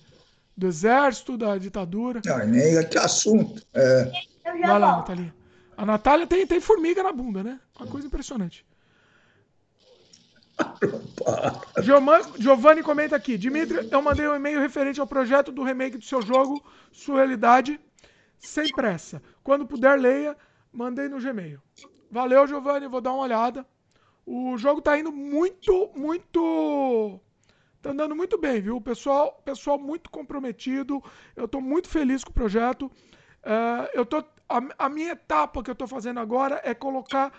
Do exército, da ditadura. Não, nem é que assunto. É, Vai lá. Natalia. A Natália tem, tem formiga na bunda, né? Uma coisa impressionante. *laughs* Giovanni comenta aqui. Dimitri, eu mandei um e-mail referente ao projeto do remake do seu jogo, sua realidade, sem pressa. Quando puder, leia. Mandei no Gmail. Valeu, Giovanni. Vou dar uma olhada. O jogo tá indo muito, muito. Tá andando muito bem, viu? O pessoal, pessoal muito comprometido. Eu tô muito feliz com o projeto. É, eu tô, a, a minha etapa que eu tô fazendo agora é colocar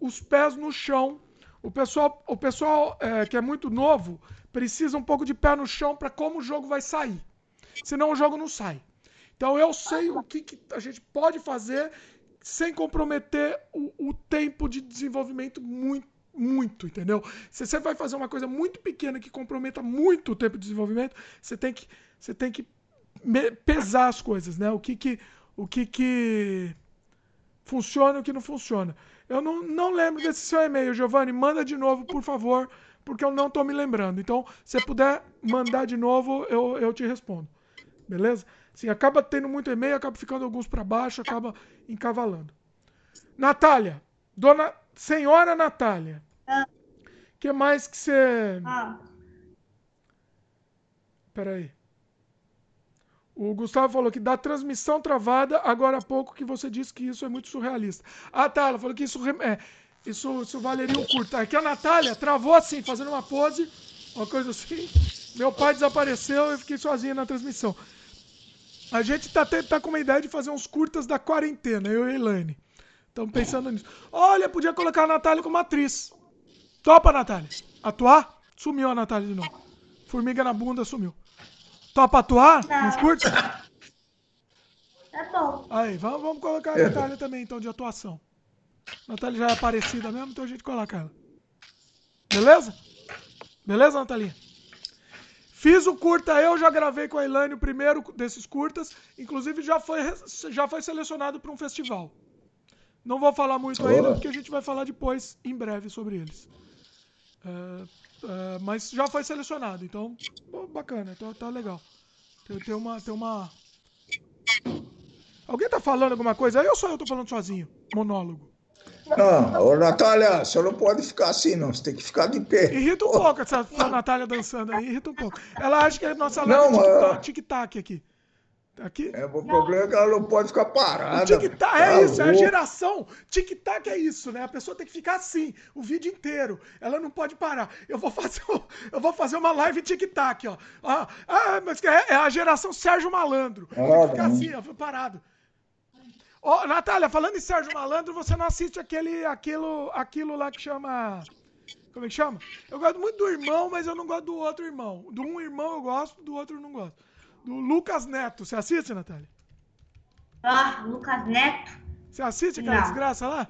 os pés no chão. O pessoal, o pessoal é, que é muito novo precisa um pouco de pé no chão para como o jogo vai sair. Senão o jogo não sai. Então eu sei o que, que a gente pode fazer sem comprometer o, o tempo de desenvolvimento muito, muito, entendeu? Se você vai fazer uma coisa muito pequena que comprometa muito o tempo de desenvolvimento, você tem que, você tem que pesar as coisas, né? O que que, o que que funciona e o que não funciona. Eu não, não lembro desse seu e-mail, Giovanni. Manda de novo, por favor, porque eu não tô me lembrando. Então, se puder mandar de novo, eu, eu te respondo. Beleza? Assim, acaba tendo muito e-mail, acaba ficando alguns para baixo, acaba encavalando. Natália, dona senhora Natália. O que mais que você. Ah, Peraí. O Gustavo falou que da transmissão travada, agora há pouco que você disse que isso é muito surrealista. Ah, tá. Ela falou que isso, é, isso, isso valeria um curto. Que a Natália travou assim, fazendo uma pose, uma coisa assim. Meu pai desapareceu e eu fiquei sozinha na transmissão. A gente tá, tá com uma ideia de fazer uns curtas da quarentena, eu e a Elaine. Estamos pensando nisso. Olha, podia colocar a Natália como atriz. Topa, Natália. Atuar? Sumiu a Natália de novo. Formiga na bunda sumiu. Topa atuar? Nos curtos? tá bom. Aí, vamos, vamos colocar a Natália também, então, de atuação. A Natália já é parecida mesmo, então a gente coloca ela. Beleza? Beleza, Natalinha? Fiz o curta, eu já gravei com a Elaine o primeiro desses curtas. Inclusive, já foi, já foi selecionado para um festival. Não vou falar muito ainda, Boa. porque a gente vai falar depois, em breve, sobre eles. É, é, mas já foi selecionado, então, pô, bacana, tá, tá legal. Tem, tem uma, tem uma, Alguém tá falando alguma coisa aí ou só eu tô falando sozinho? Monólogo. Não, ô, Natália, você não pode ficar assim, não. Você tem que ficar de pé. Irrita um pouco essa, essa Natália dançando aí, irrita um pouco. Ela acha que é nossa Não, live é mas- tic-tac tic-tac aqui. Aqui? É, o problema é que ela não pode ficar parada. Tic-tac Tá é isso, é a geração. Tic-tac é isso, né? A pessoa tem que ficar assim, o vídeo inteiro. Ela não pode parar. Eu vou fazer, eu vou fazer uma live tic-tac, ó. Ah, ah, mas é, é a geração Sérgio Malandro. Tem que Ah, ficar não. assim, ó, parado. Ó, Natália, falando em Sérgio Malandro, você não assiste aquele, aquilo, aquilo lá que chama. Como é que chama? Eu gosto muito do irmão, mas eu não gosto do outro irmão. Do um irmão eu gosto, do outro eu não gosto. Do Lucas Neto. Você assiste, Natália? Ah, Lucas Neto. Você assiste aquela Não. desgraça lá?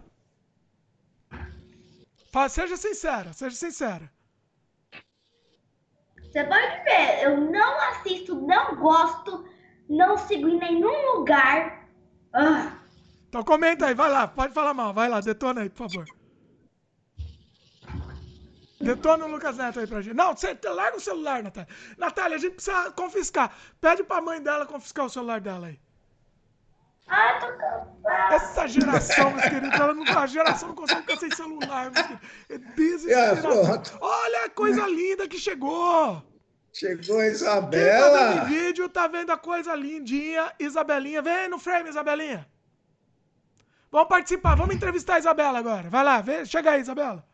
Fala, seja sincera, seja sincera. Você pode ver, eu não assisto, não gosto, não sigo em nenhum lugar. Ah, Então comenta aí, vai lá, pode falar mal, vai lá, detona aí, por favor. Detona o Lucas Neto aí pra gente. Não, você larga o celular, Natália. Natália, a gente precisa confiscar. Pede pra mãe dela confiscar o celular dela aí. Ah, tô cansada. Essa geração, meus queridos, ela não, a geração não consegue ficar sem celular, meus queridos. É desesperador. pronto. Olha a coisa linda que chegou. Chegou a Quem tá vendo Isabela. vídeo tá vendo a coisa lindinha. Isabelinha, vem no frame, Isabelinha. Vamos participar, vamos entrevistar a Isabela agora. Vai lá, vem, chega aí, Isabela.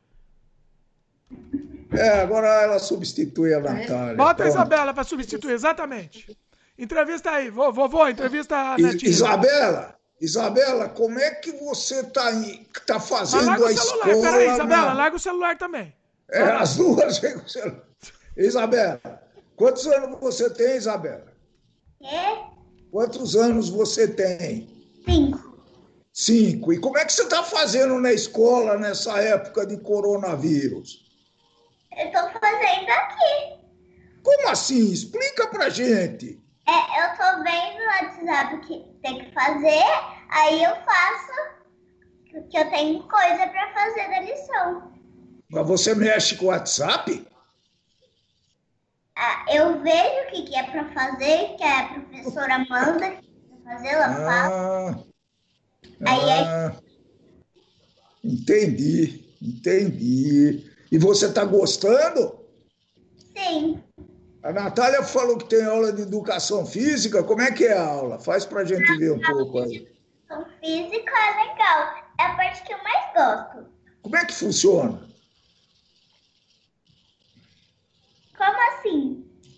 É, agora ela substitui a Natália. Bota a Pronto. Isabela pra substituir, exatamente. Entrevista aí, Vô- vovô, entrevista a Netinha. Isabela, Isabela, como é que você está tá Mas fazendo larga a o celular, escola? peraí, Isabela, na- larga o celular também. É, as duas. *laughs* Isabela, quantos anos você tem, Isabela? É? Quantos anos você tem? Cinco. Cinco. E como é que você está fazendo na escola nessa época de coronavírus? Eu tô fazendo aqui. Como assim? Explica pra gente. É, eu tô vendo no WhatsApp o que tem que fazer, aí eu faço que eu tenho coisa pra fazer da lição. Mas você mexe com o WhatsApp? Ah, eu vejo o que, que é pra fazer, que a professora manda fazer, ela fala. Ah, Aí é- ah, entendi, entendi. E você está gostando? Sim. A Natália falou que tem aula de educação física. Como é que é a aula? Faz para a gente ver um pouco aí. Então, física é legal. É a parte que eu mais gosto. Como é que funciona? Como assim?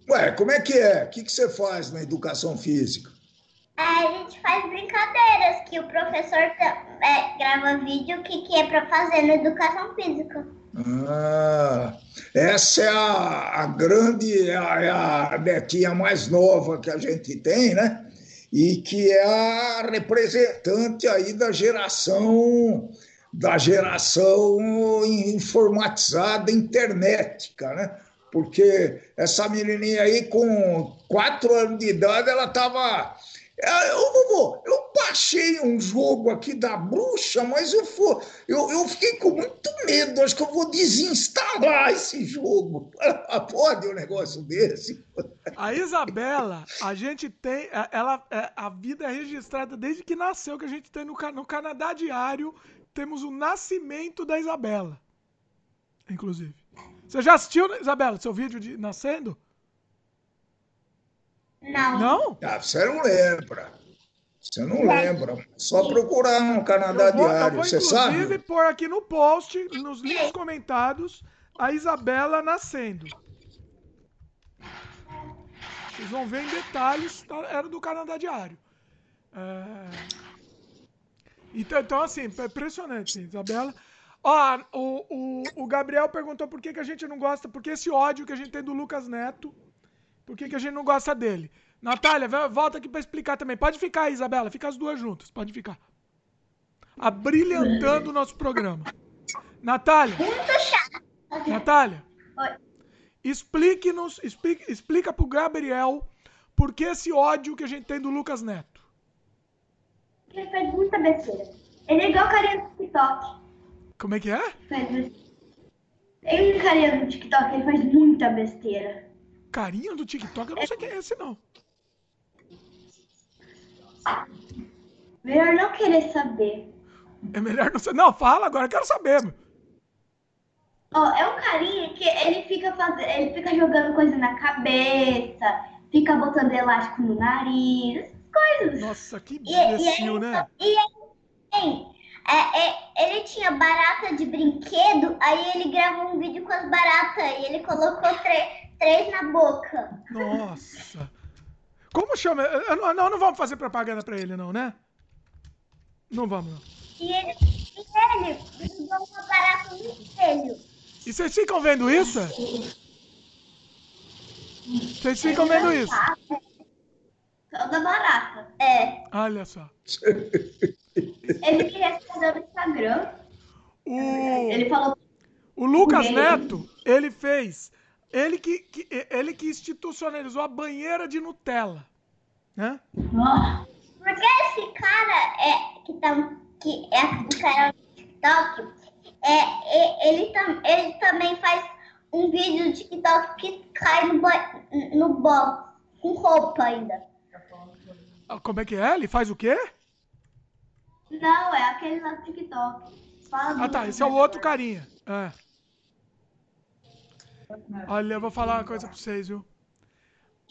Ué, como é que é? O que, que você faz na educação física? Aí a gente faz brincadeiras, que o professor é, grava vídeo o que, que é pra fazer na educação física. Ah, essa é a, a grande, é a, é a netinha mais nova que a gente tem, né? E que é a representante aí da geração da geração informatizada internetica, né? Porque essa menininha aí com quatro anos de idade, ela estava eu, vovô, eu baixei um jogo aqui da bruxa, mas eu, for, eu, eu fiquei com muito medo. Acho que eu vou desinstalar esse jogo. Pode um negócio desse? A Isabela, a gente tem. a- Ela, é, a vida é registrada desde que nasceu, que a gente tem no, no Canadá Diário. Temos o nascimento da Isabela. Inclusive. Você já assistiu, Isabela, seu vídeo de nascendo? Não. Não? Ah, você não lembra. Você não lembra. Só procurar no Canadá Eu vou, eu Diário, vou você inclusive sabe? pôr aqui no post, nos links comentados, a Isabela nascendo. Vocês vão ver em detalhes, tá? era do Canadá Diário. É, Então, então, assim, é impressionante, Isabela. Ó, o, o, o Gabriel perguntou por que, que a gente não gosta, porque esse ódio que a gente tem do Lucas Neto, por que, que a gente não gosta dele. Natália, volta aqui pra explicar também. Pode ficar Isabela, fica as duas juntas, pode ficar. Abrilhantando o nosso programa. Natália, Muito chato. Natália, Oi. explique-nos, explique, explica pro Gabriel por que esse ódio que a gente tem do Lucas Neto. Ele faz muita besteira. Ele é igual carinha do TikTok. Como é que é? Um carinha do TikTok, ele faz muita besteira. Carinha do TikTok, eu não sei quem é esse, não. Melhor não querer saber. É melhor não ser. Não, fala agora, eu quero saber. Ó, é um carinha que ele fica fazendo, ele fica jogando coisa na cabeça, fica botando elástico no nariz, essas coisas. Nossa, que E, e imbecil, né? e aí, tem, é, é, ele tinha barata de brinquedo, aí ele gravou um vídeo com as baratas e ele colocou três na boca. Nossa. Como chama? Eu não, não, não vamos fazer propaganda pra ele, não, né? Não vamos, não. E ele, e ele jogou uma barata no espelho. E vocês ficam vendo isso? é? Vocês ficam vendo isso? Toda barata. É. Olha só. *laughs* Ele queria fazer no Instagram. O, Ele falou o Lucas Neto, ele fez. Ele que, que- ele que institucionalizou a banheira de Nutella. Né? Porque esse cara é que tá que é o cara do TikTok, é, é- ele, tam, ele também faz um vídeo do TikTok que cai no, no box, com roupa ainda. Ah, Como é que é? Ele faz o quê? Não, é aquele lá do TikTok. Fala Ah, do- tá. Esse é o outro carinha. É. Olha, eu vou falar uma coisa pra vocês, viu?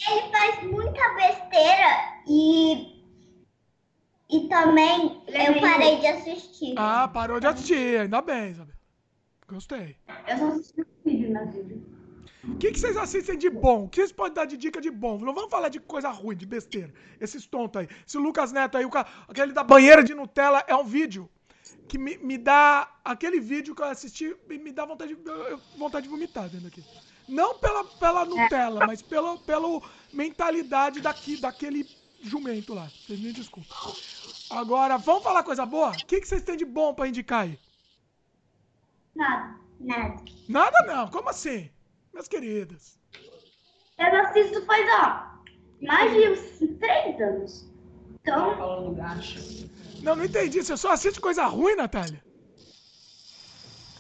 Ele faz muita besteira e. E também eu parei de assistir. Ah, parou de assistir. Ainda bem, Isabela. Gostei. Eu só assisti um vídeo na vida. O que, que vocês assistem de bom? O que vocês podem dar de dica de bom? Não vamos falar de coisa ruim, de besteira. Esses tontos aí. Esse Lucas Neto aí, o aquele da banheira de Nutella, é um vídeo que me, me dá. Aquele vídeo que eu assisti me, dá vontade de, vontade de vomitar dentro aqui. Não pela, pela Nutella, mas pela, pela mentalidade daqui, daquele jumento lá. Vocês me desculpem. Agora, vamos falar coisa boa? O que, que vocês têm de bom pra indicar aí? Nada. Nada. Nada não, como assim? Minhas queridas. Eu não assisto faz, ó, mais de uns três anos. Então. Não, não entendi. Você só assiste coisa ruim, Natália?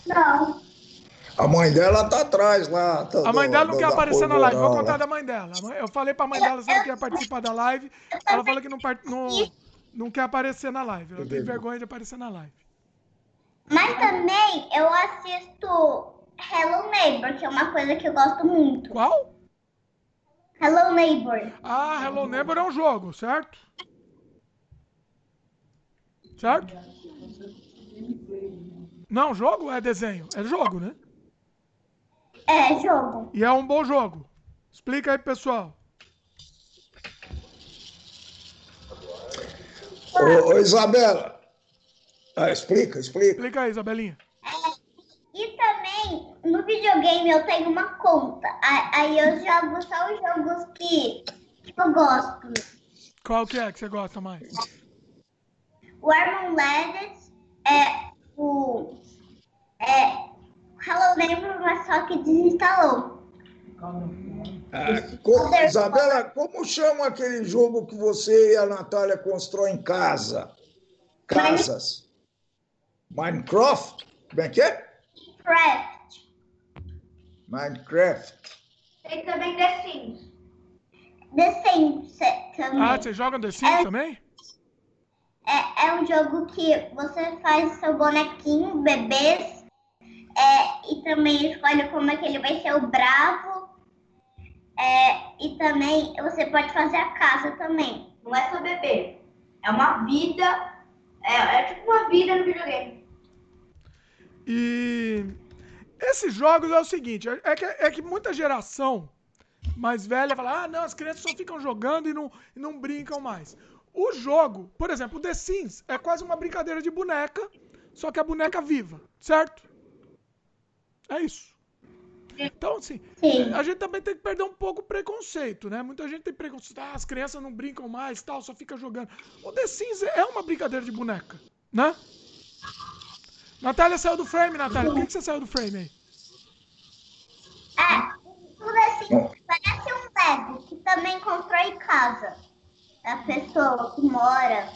não. A mãe dela tá atrás lá. tá- A mãe do- dela não do- quer aparecer na live. Vou Polvoral contar lá. da mãe dela. Eu falei pra mãe dela se ela quer participar da live. Ela falou que não, part- não, não quer aparecer na live. Ela tem vergonha de aparecer na live. Mas também eu assisto Hello Neighbor, que é uma coisa que eu gosto muito. Qual? Hello Neighbor. Ah, Hello Neighbor é um jogo, certo? Certo? Não, jogo é desenho. É jogo, né? É, jogo. E é um bom jogo. Explica aí, pessoal. Ô, ô, Isabela. Ah, explica, explica. Explica aí, Isabelinha. No videogame eu tenho uma conta. Aí eu jogo só os jogos que, que eu gosto. Qual que é que você gosta mais? O Armon Legends é o. É Hello Neighbor, mas só que desinstalou. Ah, Isabela, como chama aquele jogo que você e a Natália constroem casa? Casas. Minecraft? Como é que é? Craft. Minecraft. Tem também The Sims. The Sims é, também. Ah, você joga The Sims É. também? É, é um jogo que você faz seu bonequinho, bebês, é, e também escolhe como é que ele vai ser o bravo. É, e também você pode fazer a casa também. Não é só bebê. É uma vida. É, é tipo uma vida no videogame. E esses jogos é o seguinte, é que, é que muita geração mais velha fala, ah, não, as crianças só ficam jogando e não, e não brincam mais. O jogo, por exemplo, o The Sims é quase uma brincadeira de boneca, só que a boneca viva, certo? É isso. Então, assim, Sim. a gente também tem que perder um pouco o preconceito, né? Muita gente tem preconceito, ah, as crianças não brincam mais, tal, só fica jogando. O The Sims é uma brincadeira de boneca, né? Natália saiu do frame, Natália. Por que, que você saiu do frame aí? É, tudo assim, parece um Lego que também constrói casa. A pessoa que mora.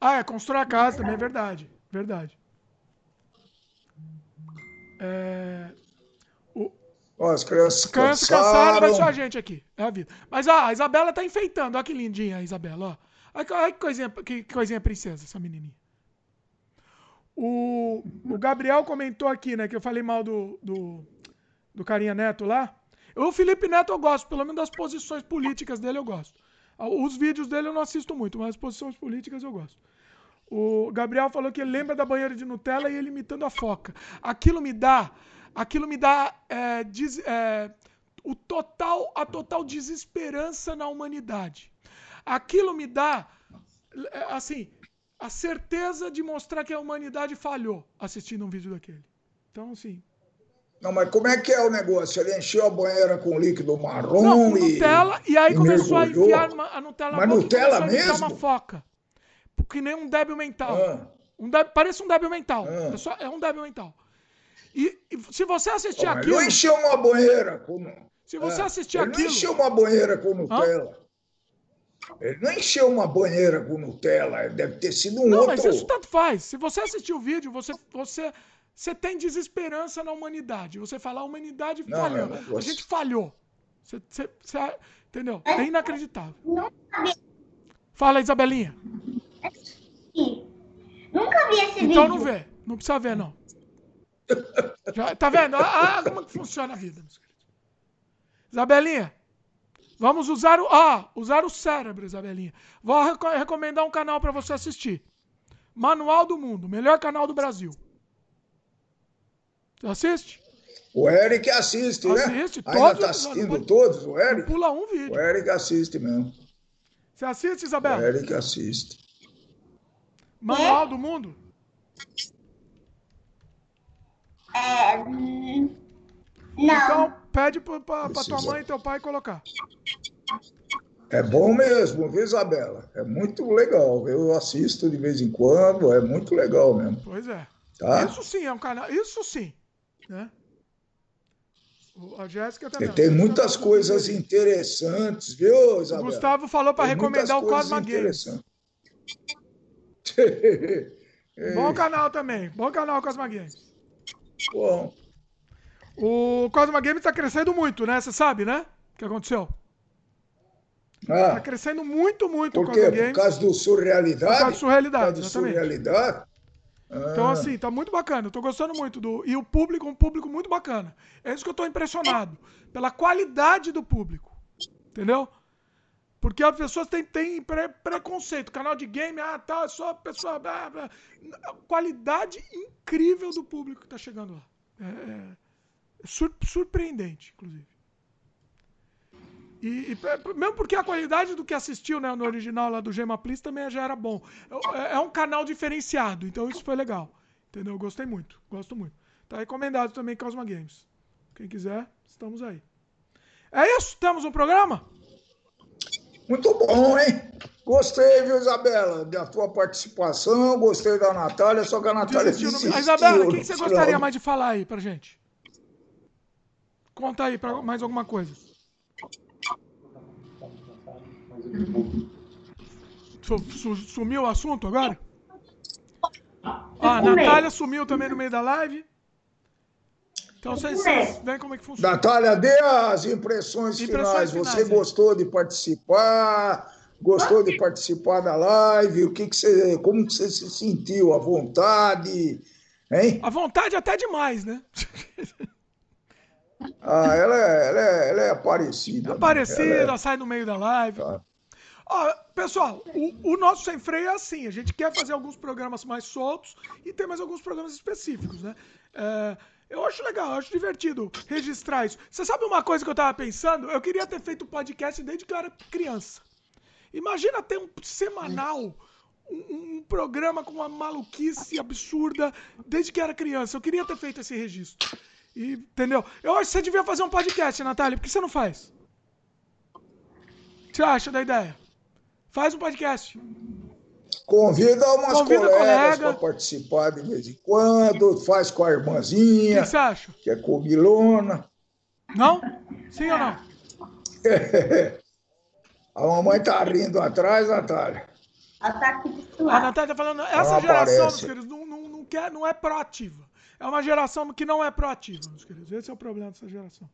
Ah, é, constrói a casa também, é verdade. Verdade. É... Ó, as crianças Canso, cansado, vai só a cansaram. gente aqui. É a vida. Mas, ó, a Isabela tá enfeitando. Olha que lindinha a Isabela, ó. Olha que, olha que coisinha, que coisinha princesa, essa menininha. O, o Gabriel comentou aqui, né, que eu falei mal do, do, do carinha Neto lá. O Felipe Neto eu gosto, pelo menos das posições políticas dele eu gosto. Os vídeos dele eu não assisto muito, mas as posições políticas eu gosto. O Gabriel falou que ele lembra da banheira de Nutella e ele imitando a foca. Aquilo me dá, aquilo me dá é, des- é, o total, a total desesperança na humanidade. Aquilo me dá, é, assim, a certeza de mostrar que a humanidade falhou assistindo um vídeo daquele. Então, assim, Não, mas como é que é o negócio? Ele encheu a banheira com líquido marrom não, e. Nutella, e aí e começou a mergulhou. enfiar uma- a Nutella Mas boca e Nutella a imitar uma mesmo? foca. Que nem um débil mental. Ah, Um débil- parece um débil mental. Ah. É, é um débil mental. E, e se você assistir mas aquilo. não encheu uma banheira com. Se você É, assistir ele aquilo. não encheu uma banheira com Nutella. Ele não encheu uma banheira com Nutella. Deve ter sido um Não, outro. mas isso tanto faz. Se você assistir o vídeo, você, você você tem desesperança na humanidade. Você fala, a humanidade Não, falhou. eu não A gente falhou. Você, você- você- entendeu? É inacreditável. Não sabia. Fala, Isabelinha. Nunca vi esse Então vídeo. não vê. Não precisa ver, não. Já- tá vendo? Ah, como que funciona a vida, meus queridos. Isabelinha, vamos usar o. Ah, usar o cérebro, Isabelinha. Vou reco- recomendar um canal pra você assistir. Manual do Mundo, melhor canal do Brasil. Você assiste? O Eric assiste, né? Assiste, Ainda tá os assistindo todos, o Não Eric? pula um O vídeo. Eric assiste mesmo. Você assiste, O Isabela? Eric assiste. Manual do Mundo? É, hum, não. Então, pede pra, pra, pra tua mãe e teu pai colocar. É bom mesmo, viu, Isabela? É muito legal. Eu assisto de vez em quando, é muito legal mesmo. Pois é. Tá? Isso sim é um canal. Isso sim. Né? O- A Jéssica também. Tem muitas do coisas interessantes, viu, O Isabela? Gustavo falou muitas recomendar o Cosma Games. *laughs* Bom canal também. Bom canal Cosma Games. Bom, O Cosma Games tá crescendo muito, né? Você sabe, né? O que aconteceu? Tá ah, crescendo muito, muito o por Cosma quê? Por Games. causa do surrealidade? Por causa de surrealidade, Por surrealidade? Então, Ah, assim, tá muito bacana. Eu tô gostando muito do. E o público, um público muito bacana. É isso que eu tô impressionado. Pela qualidade do público. Entendeu? Porque as pessoas têm, têm pre- preconceito. Canal de game, ah, tá, é só pessoa. blá, blá. Qualidade incrível do público que tá chegando lá. É, é sur- surpreendente, inclusive. E, e pe- mesmo porque a qualidade do que assistiu né, no original lá do Gema Please também já era bom. É, é um canal diferenciado, então isso foi legal. Entendeu? Eu Gostei muito, gosto muito. Tá recomendado também Cosma Games. Quem quiser, estamos aí. É isso? Temos um programa? Muito bom, hein? Gostei, viu, Isabela, da tua participação. Gostei da Natália, só que a Natália Desistiu desistiu. Isabela, o que, que você gostaria mais de falar aí pra gente? Conta aí pra mais alguma coisa. Su- su- sumiu o assunto agora? Ah, a Natália sumiu também no meio da live. Então vocês, vocês veem como é que funciona. Natália, dê as impressões, Impressões finais. Você finais, é. gostou de participar? Gostou de participar da live? O que, que você, como que você se sentiu? À vontade? Hein? A vontade até demais, né? *laughs* Ah, ela é, ela é, ela é aparecida. né? Aparecida, é- sai no meio da live. Tá. Ó, pessoal, o, o nosso sem freio é assim. A gente quer fazer alguns programas mais soltos e tem mais alguns programas específicos, né? É, eu acho legal, eu acho divertido registrar isso. Você sabe uma coisa que eu tava pensando? Eu queria ter feito podcast desde que eu era criança. Imagina ter um semanal, um, um programa com uma maluquice absurda desde que era criança. Eu queria ter feito esse registro. E, entendeu? Eu acho que você devia fazer um podcast, Natália. Por que você não faz? O que você acha da ideia? Faz um podcast. Convida umas Convida colegas colega. para participar de vez em quando, faz com a O que irmãzinha, você acha? que é comilona. Não? Sim ou não? *laughs* A mamãe tá rindo atrás, Natália. Ela tá A. Natália tá falando, essa Ela geração, aparece. meus queridos, não, não, não, quer, não é proativa. É uma geração que não é proativa, meus queridos. Esse é o problema dessa geração.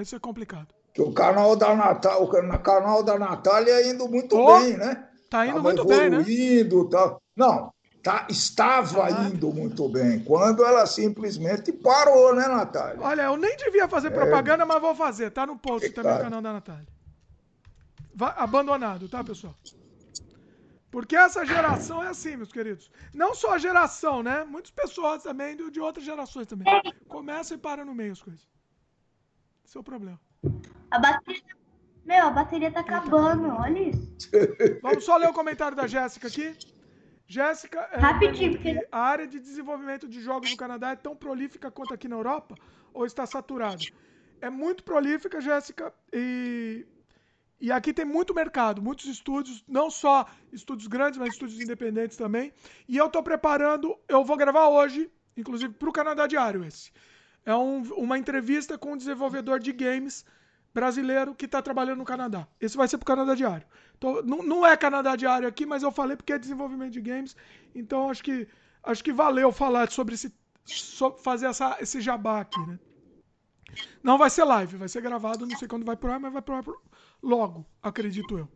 Isso é complicado. O canal da Natália, o cana- canal da Natália é indo muito Oh, bem, né? Tá indo Tava muito bem, né? Tá... Não, tá, estava Ah. indo muito bem. Quando ela simplesmente parou, né, Natália? Olha, eu nem devia fazer propaganda, mas vou fazer. Tá no post também no Complicado. canal da Natália. Va- abandonado, tá, pessoal? Porque essa geração é assim, meus queridos. Não só a geração, né? Muitas pessoas também de outras gerações também. Começa e para no meio as coisas. Esse é o problema. A bateria. Meu, a bateria tá acabando, olha isso. *laughs* Vamos só ler o comentário da Jéssica aqui. Jéssica, é, Rapidinho, porque- que a área de desenvolvimento de jogos no Canadá é tão prolífica quanto aqui na Europa ou está saturada? É muito prolífica, Jéssica, e, e aqui tem muito mercado, muitos estúdios, não só estúdios grandes, mas estúdios independentes também. E eu estou preparando, eu vou gravar hoje, inclusive para o Canadá Diário esse. É um- uma entrevista com um desenvolvedor de games brasileiro que está trabalhando no Canadá. Esse vai ser para o Canadá Diário. Então, não, não é Canadá Diário aqui, mas eu falei porque é desenvolvimento de games. Então, acho que acho que valeu falar sobre esse. so- fazer essa, esse jabá aqui, né? Não vai ser live, vai ser gravado, não sei quando vai pro ar, mas vai pro ar logo, acredito eu.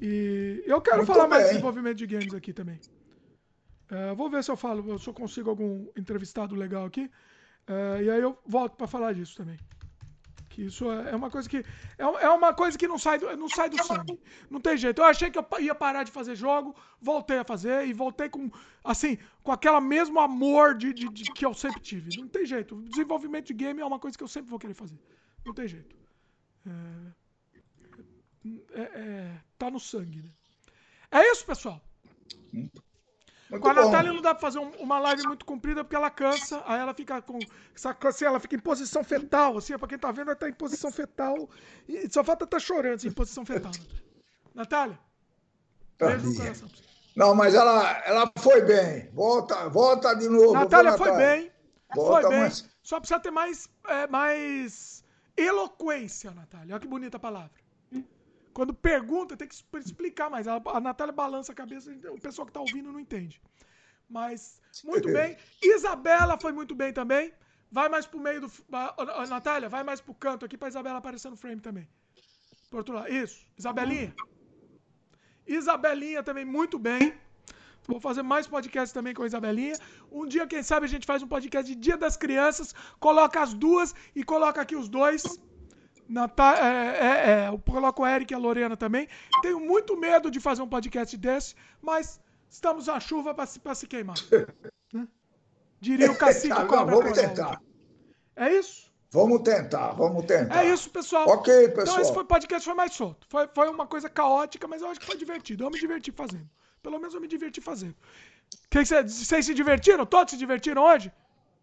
E eu quero Muito falar mais de bem. desenvolvimento de games aqui também. É, vou ver se eu falo, se eu consigo algum entrevistado legal aqui. É, e aí eu volto para falar disso também. Que isso é é uma coisa que. É, é uma coisa que não sai, do, não sai do sangue. Não tem jeito. Eu achei que eu ia parar de fazer jogo, voltei a fazer e voltei com. Assim, com aquele mesmo amor de, de- de- que eu sempre tive. Não tem jeito. Desenvolvimento de game é uma coisa que eu sempre vou querer fazer. Não tem jeito. É, é- é- tá no sangue, né? É isso, pessoal. Muito Com a bom. Natália não dá pra fazer um- uma live muito comprida porque ela cansa, aí ela fica com. Assim, ela fica em posição fetal, assim, pra quem tá vendo, ela tá em posição fetal. E só falta estar chorando, assim, em posição fetal. Natália. Natália, beijo no coração. Não, mas ela, ela foi bem. Volta, volta de novo. Natália viu, foi bem. Volta foi bem. mais. Só precisa ter mais, é, mais eloquência, Natália. Olha que bonita a palavra. Quando pergunta, tem que explicar mais. A, a Natália balança a cabeça, o pessoal que tá ouvindo não entende. Mas, muito bem. Isabela foi muito bem também. Vai mais pro meio do. a- a- a Natália, vai mais pro canto aqui pra Isabela aparecer no frame também. Por outro lado. Isso. Isabelinha. Isabelinha também muito bem. Vou fazer mais podcasts também com a Isabelinha. Um dia, quem sabe, a gente faz um podcast de Dia das Crianças, coloca as duas e coloca aqui os dois. Nata- é, é, é, eu coloco o Eric e a Lorena também. Tenho muito medo de fazer um podcast desse, mas estamos à chuva para se, pra se queimar. *laughs* Diria o *laughs* cacique Tá, não, vamos tentar. É isso? Vamos tentar, vamos tentar. É isso, pessoal. Ok, Então esse pessoal. foi, podcast foi mais solto. Foi, foi uma coisa caótica, mas eu acho que foi divertido. Eu me diverti fazendo. Pelo menos eu me diverti fazendo. Vocês se divertiram? Todos se divertiram hoje?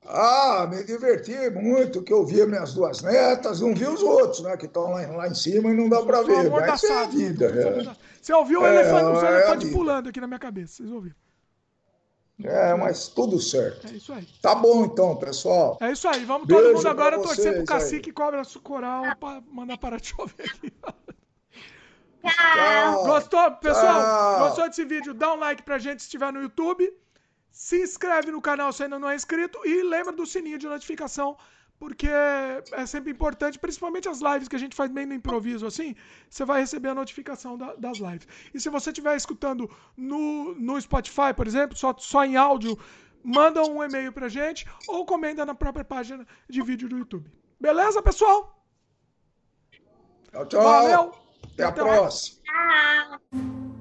Ah, me diverti muito, que eu vi minhas duas netas, não vi os outros, né, que estão lá, lá em cima e não dá para ver. amor Mas é a vida. é. Você ouviu o É, elefante, os é elefantes pulando aqui na minha cabeça. Vocês ouviram? É, mas tudo certo. É isso aí. Tá bom então, pessoal. É isso aí. Vamos Beijo todo mundo agora torcer pro cacique cobra coral pra mandar parar de chover aqui. Tchau. Gostou, pessoal? Tchau. Gostou desse vídeo? Dá um like pra gente se estiver no YouTube. Se inscreve no canal se ainda não é inscrito. E lembra do sininho de notificação, porque é sempre importante, principalmente as lives que a gente faz meio no improviso assim. Você vai receber a notificação da- das lives. E se você estiver escutando no, no Spotify, por exemplo, só, só em áudio, manda um e-mail pra gente ou comenta na própria página de vídeo do YouTube. Beleza, pessoal? Tchau, tchau. Valeu! Até a Até mais. próxima.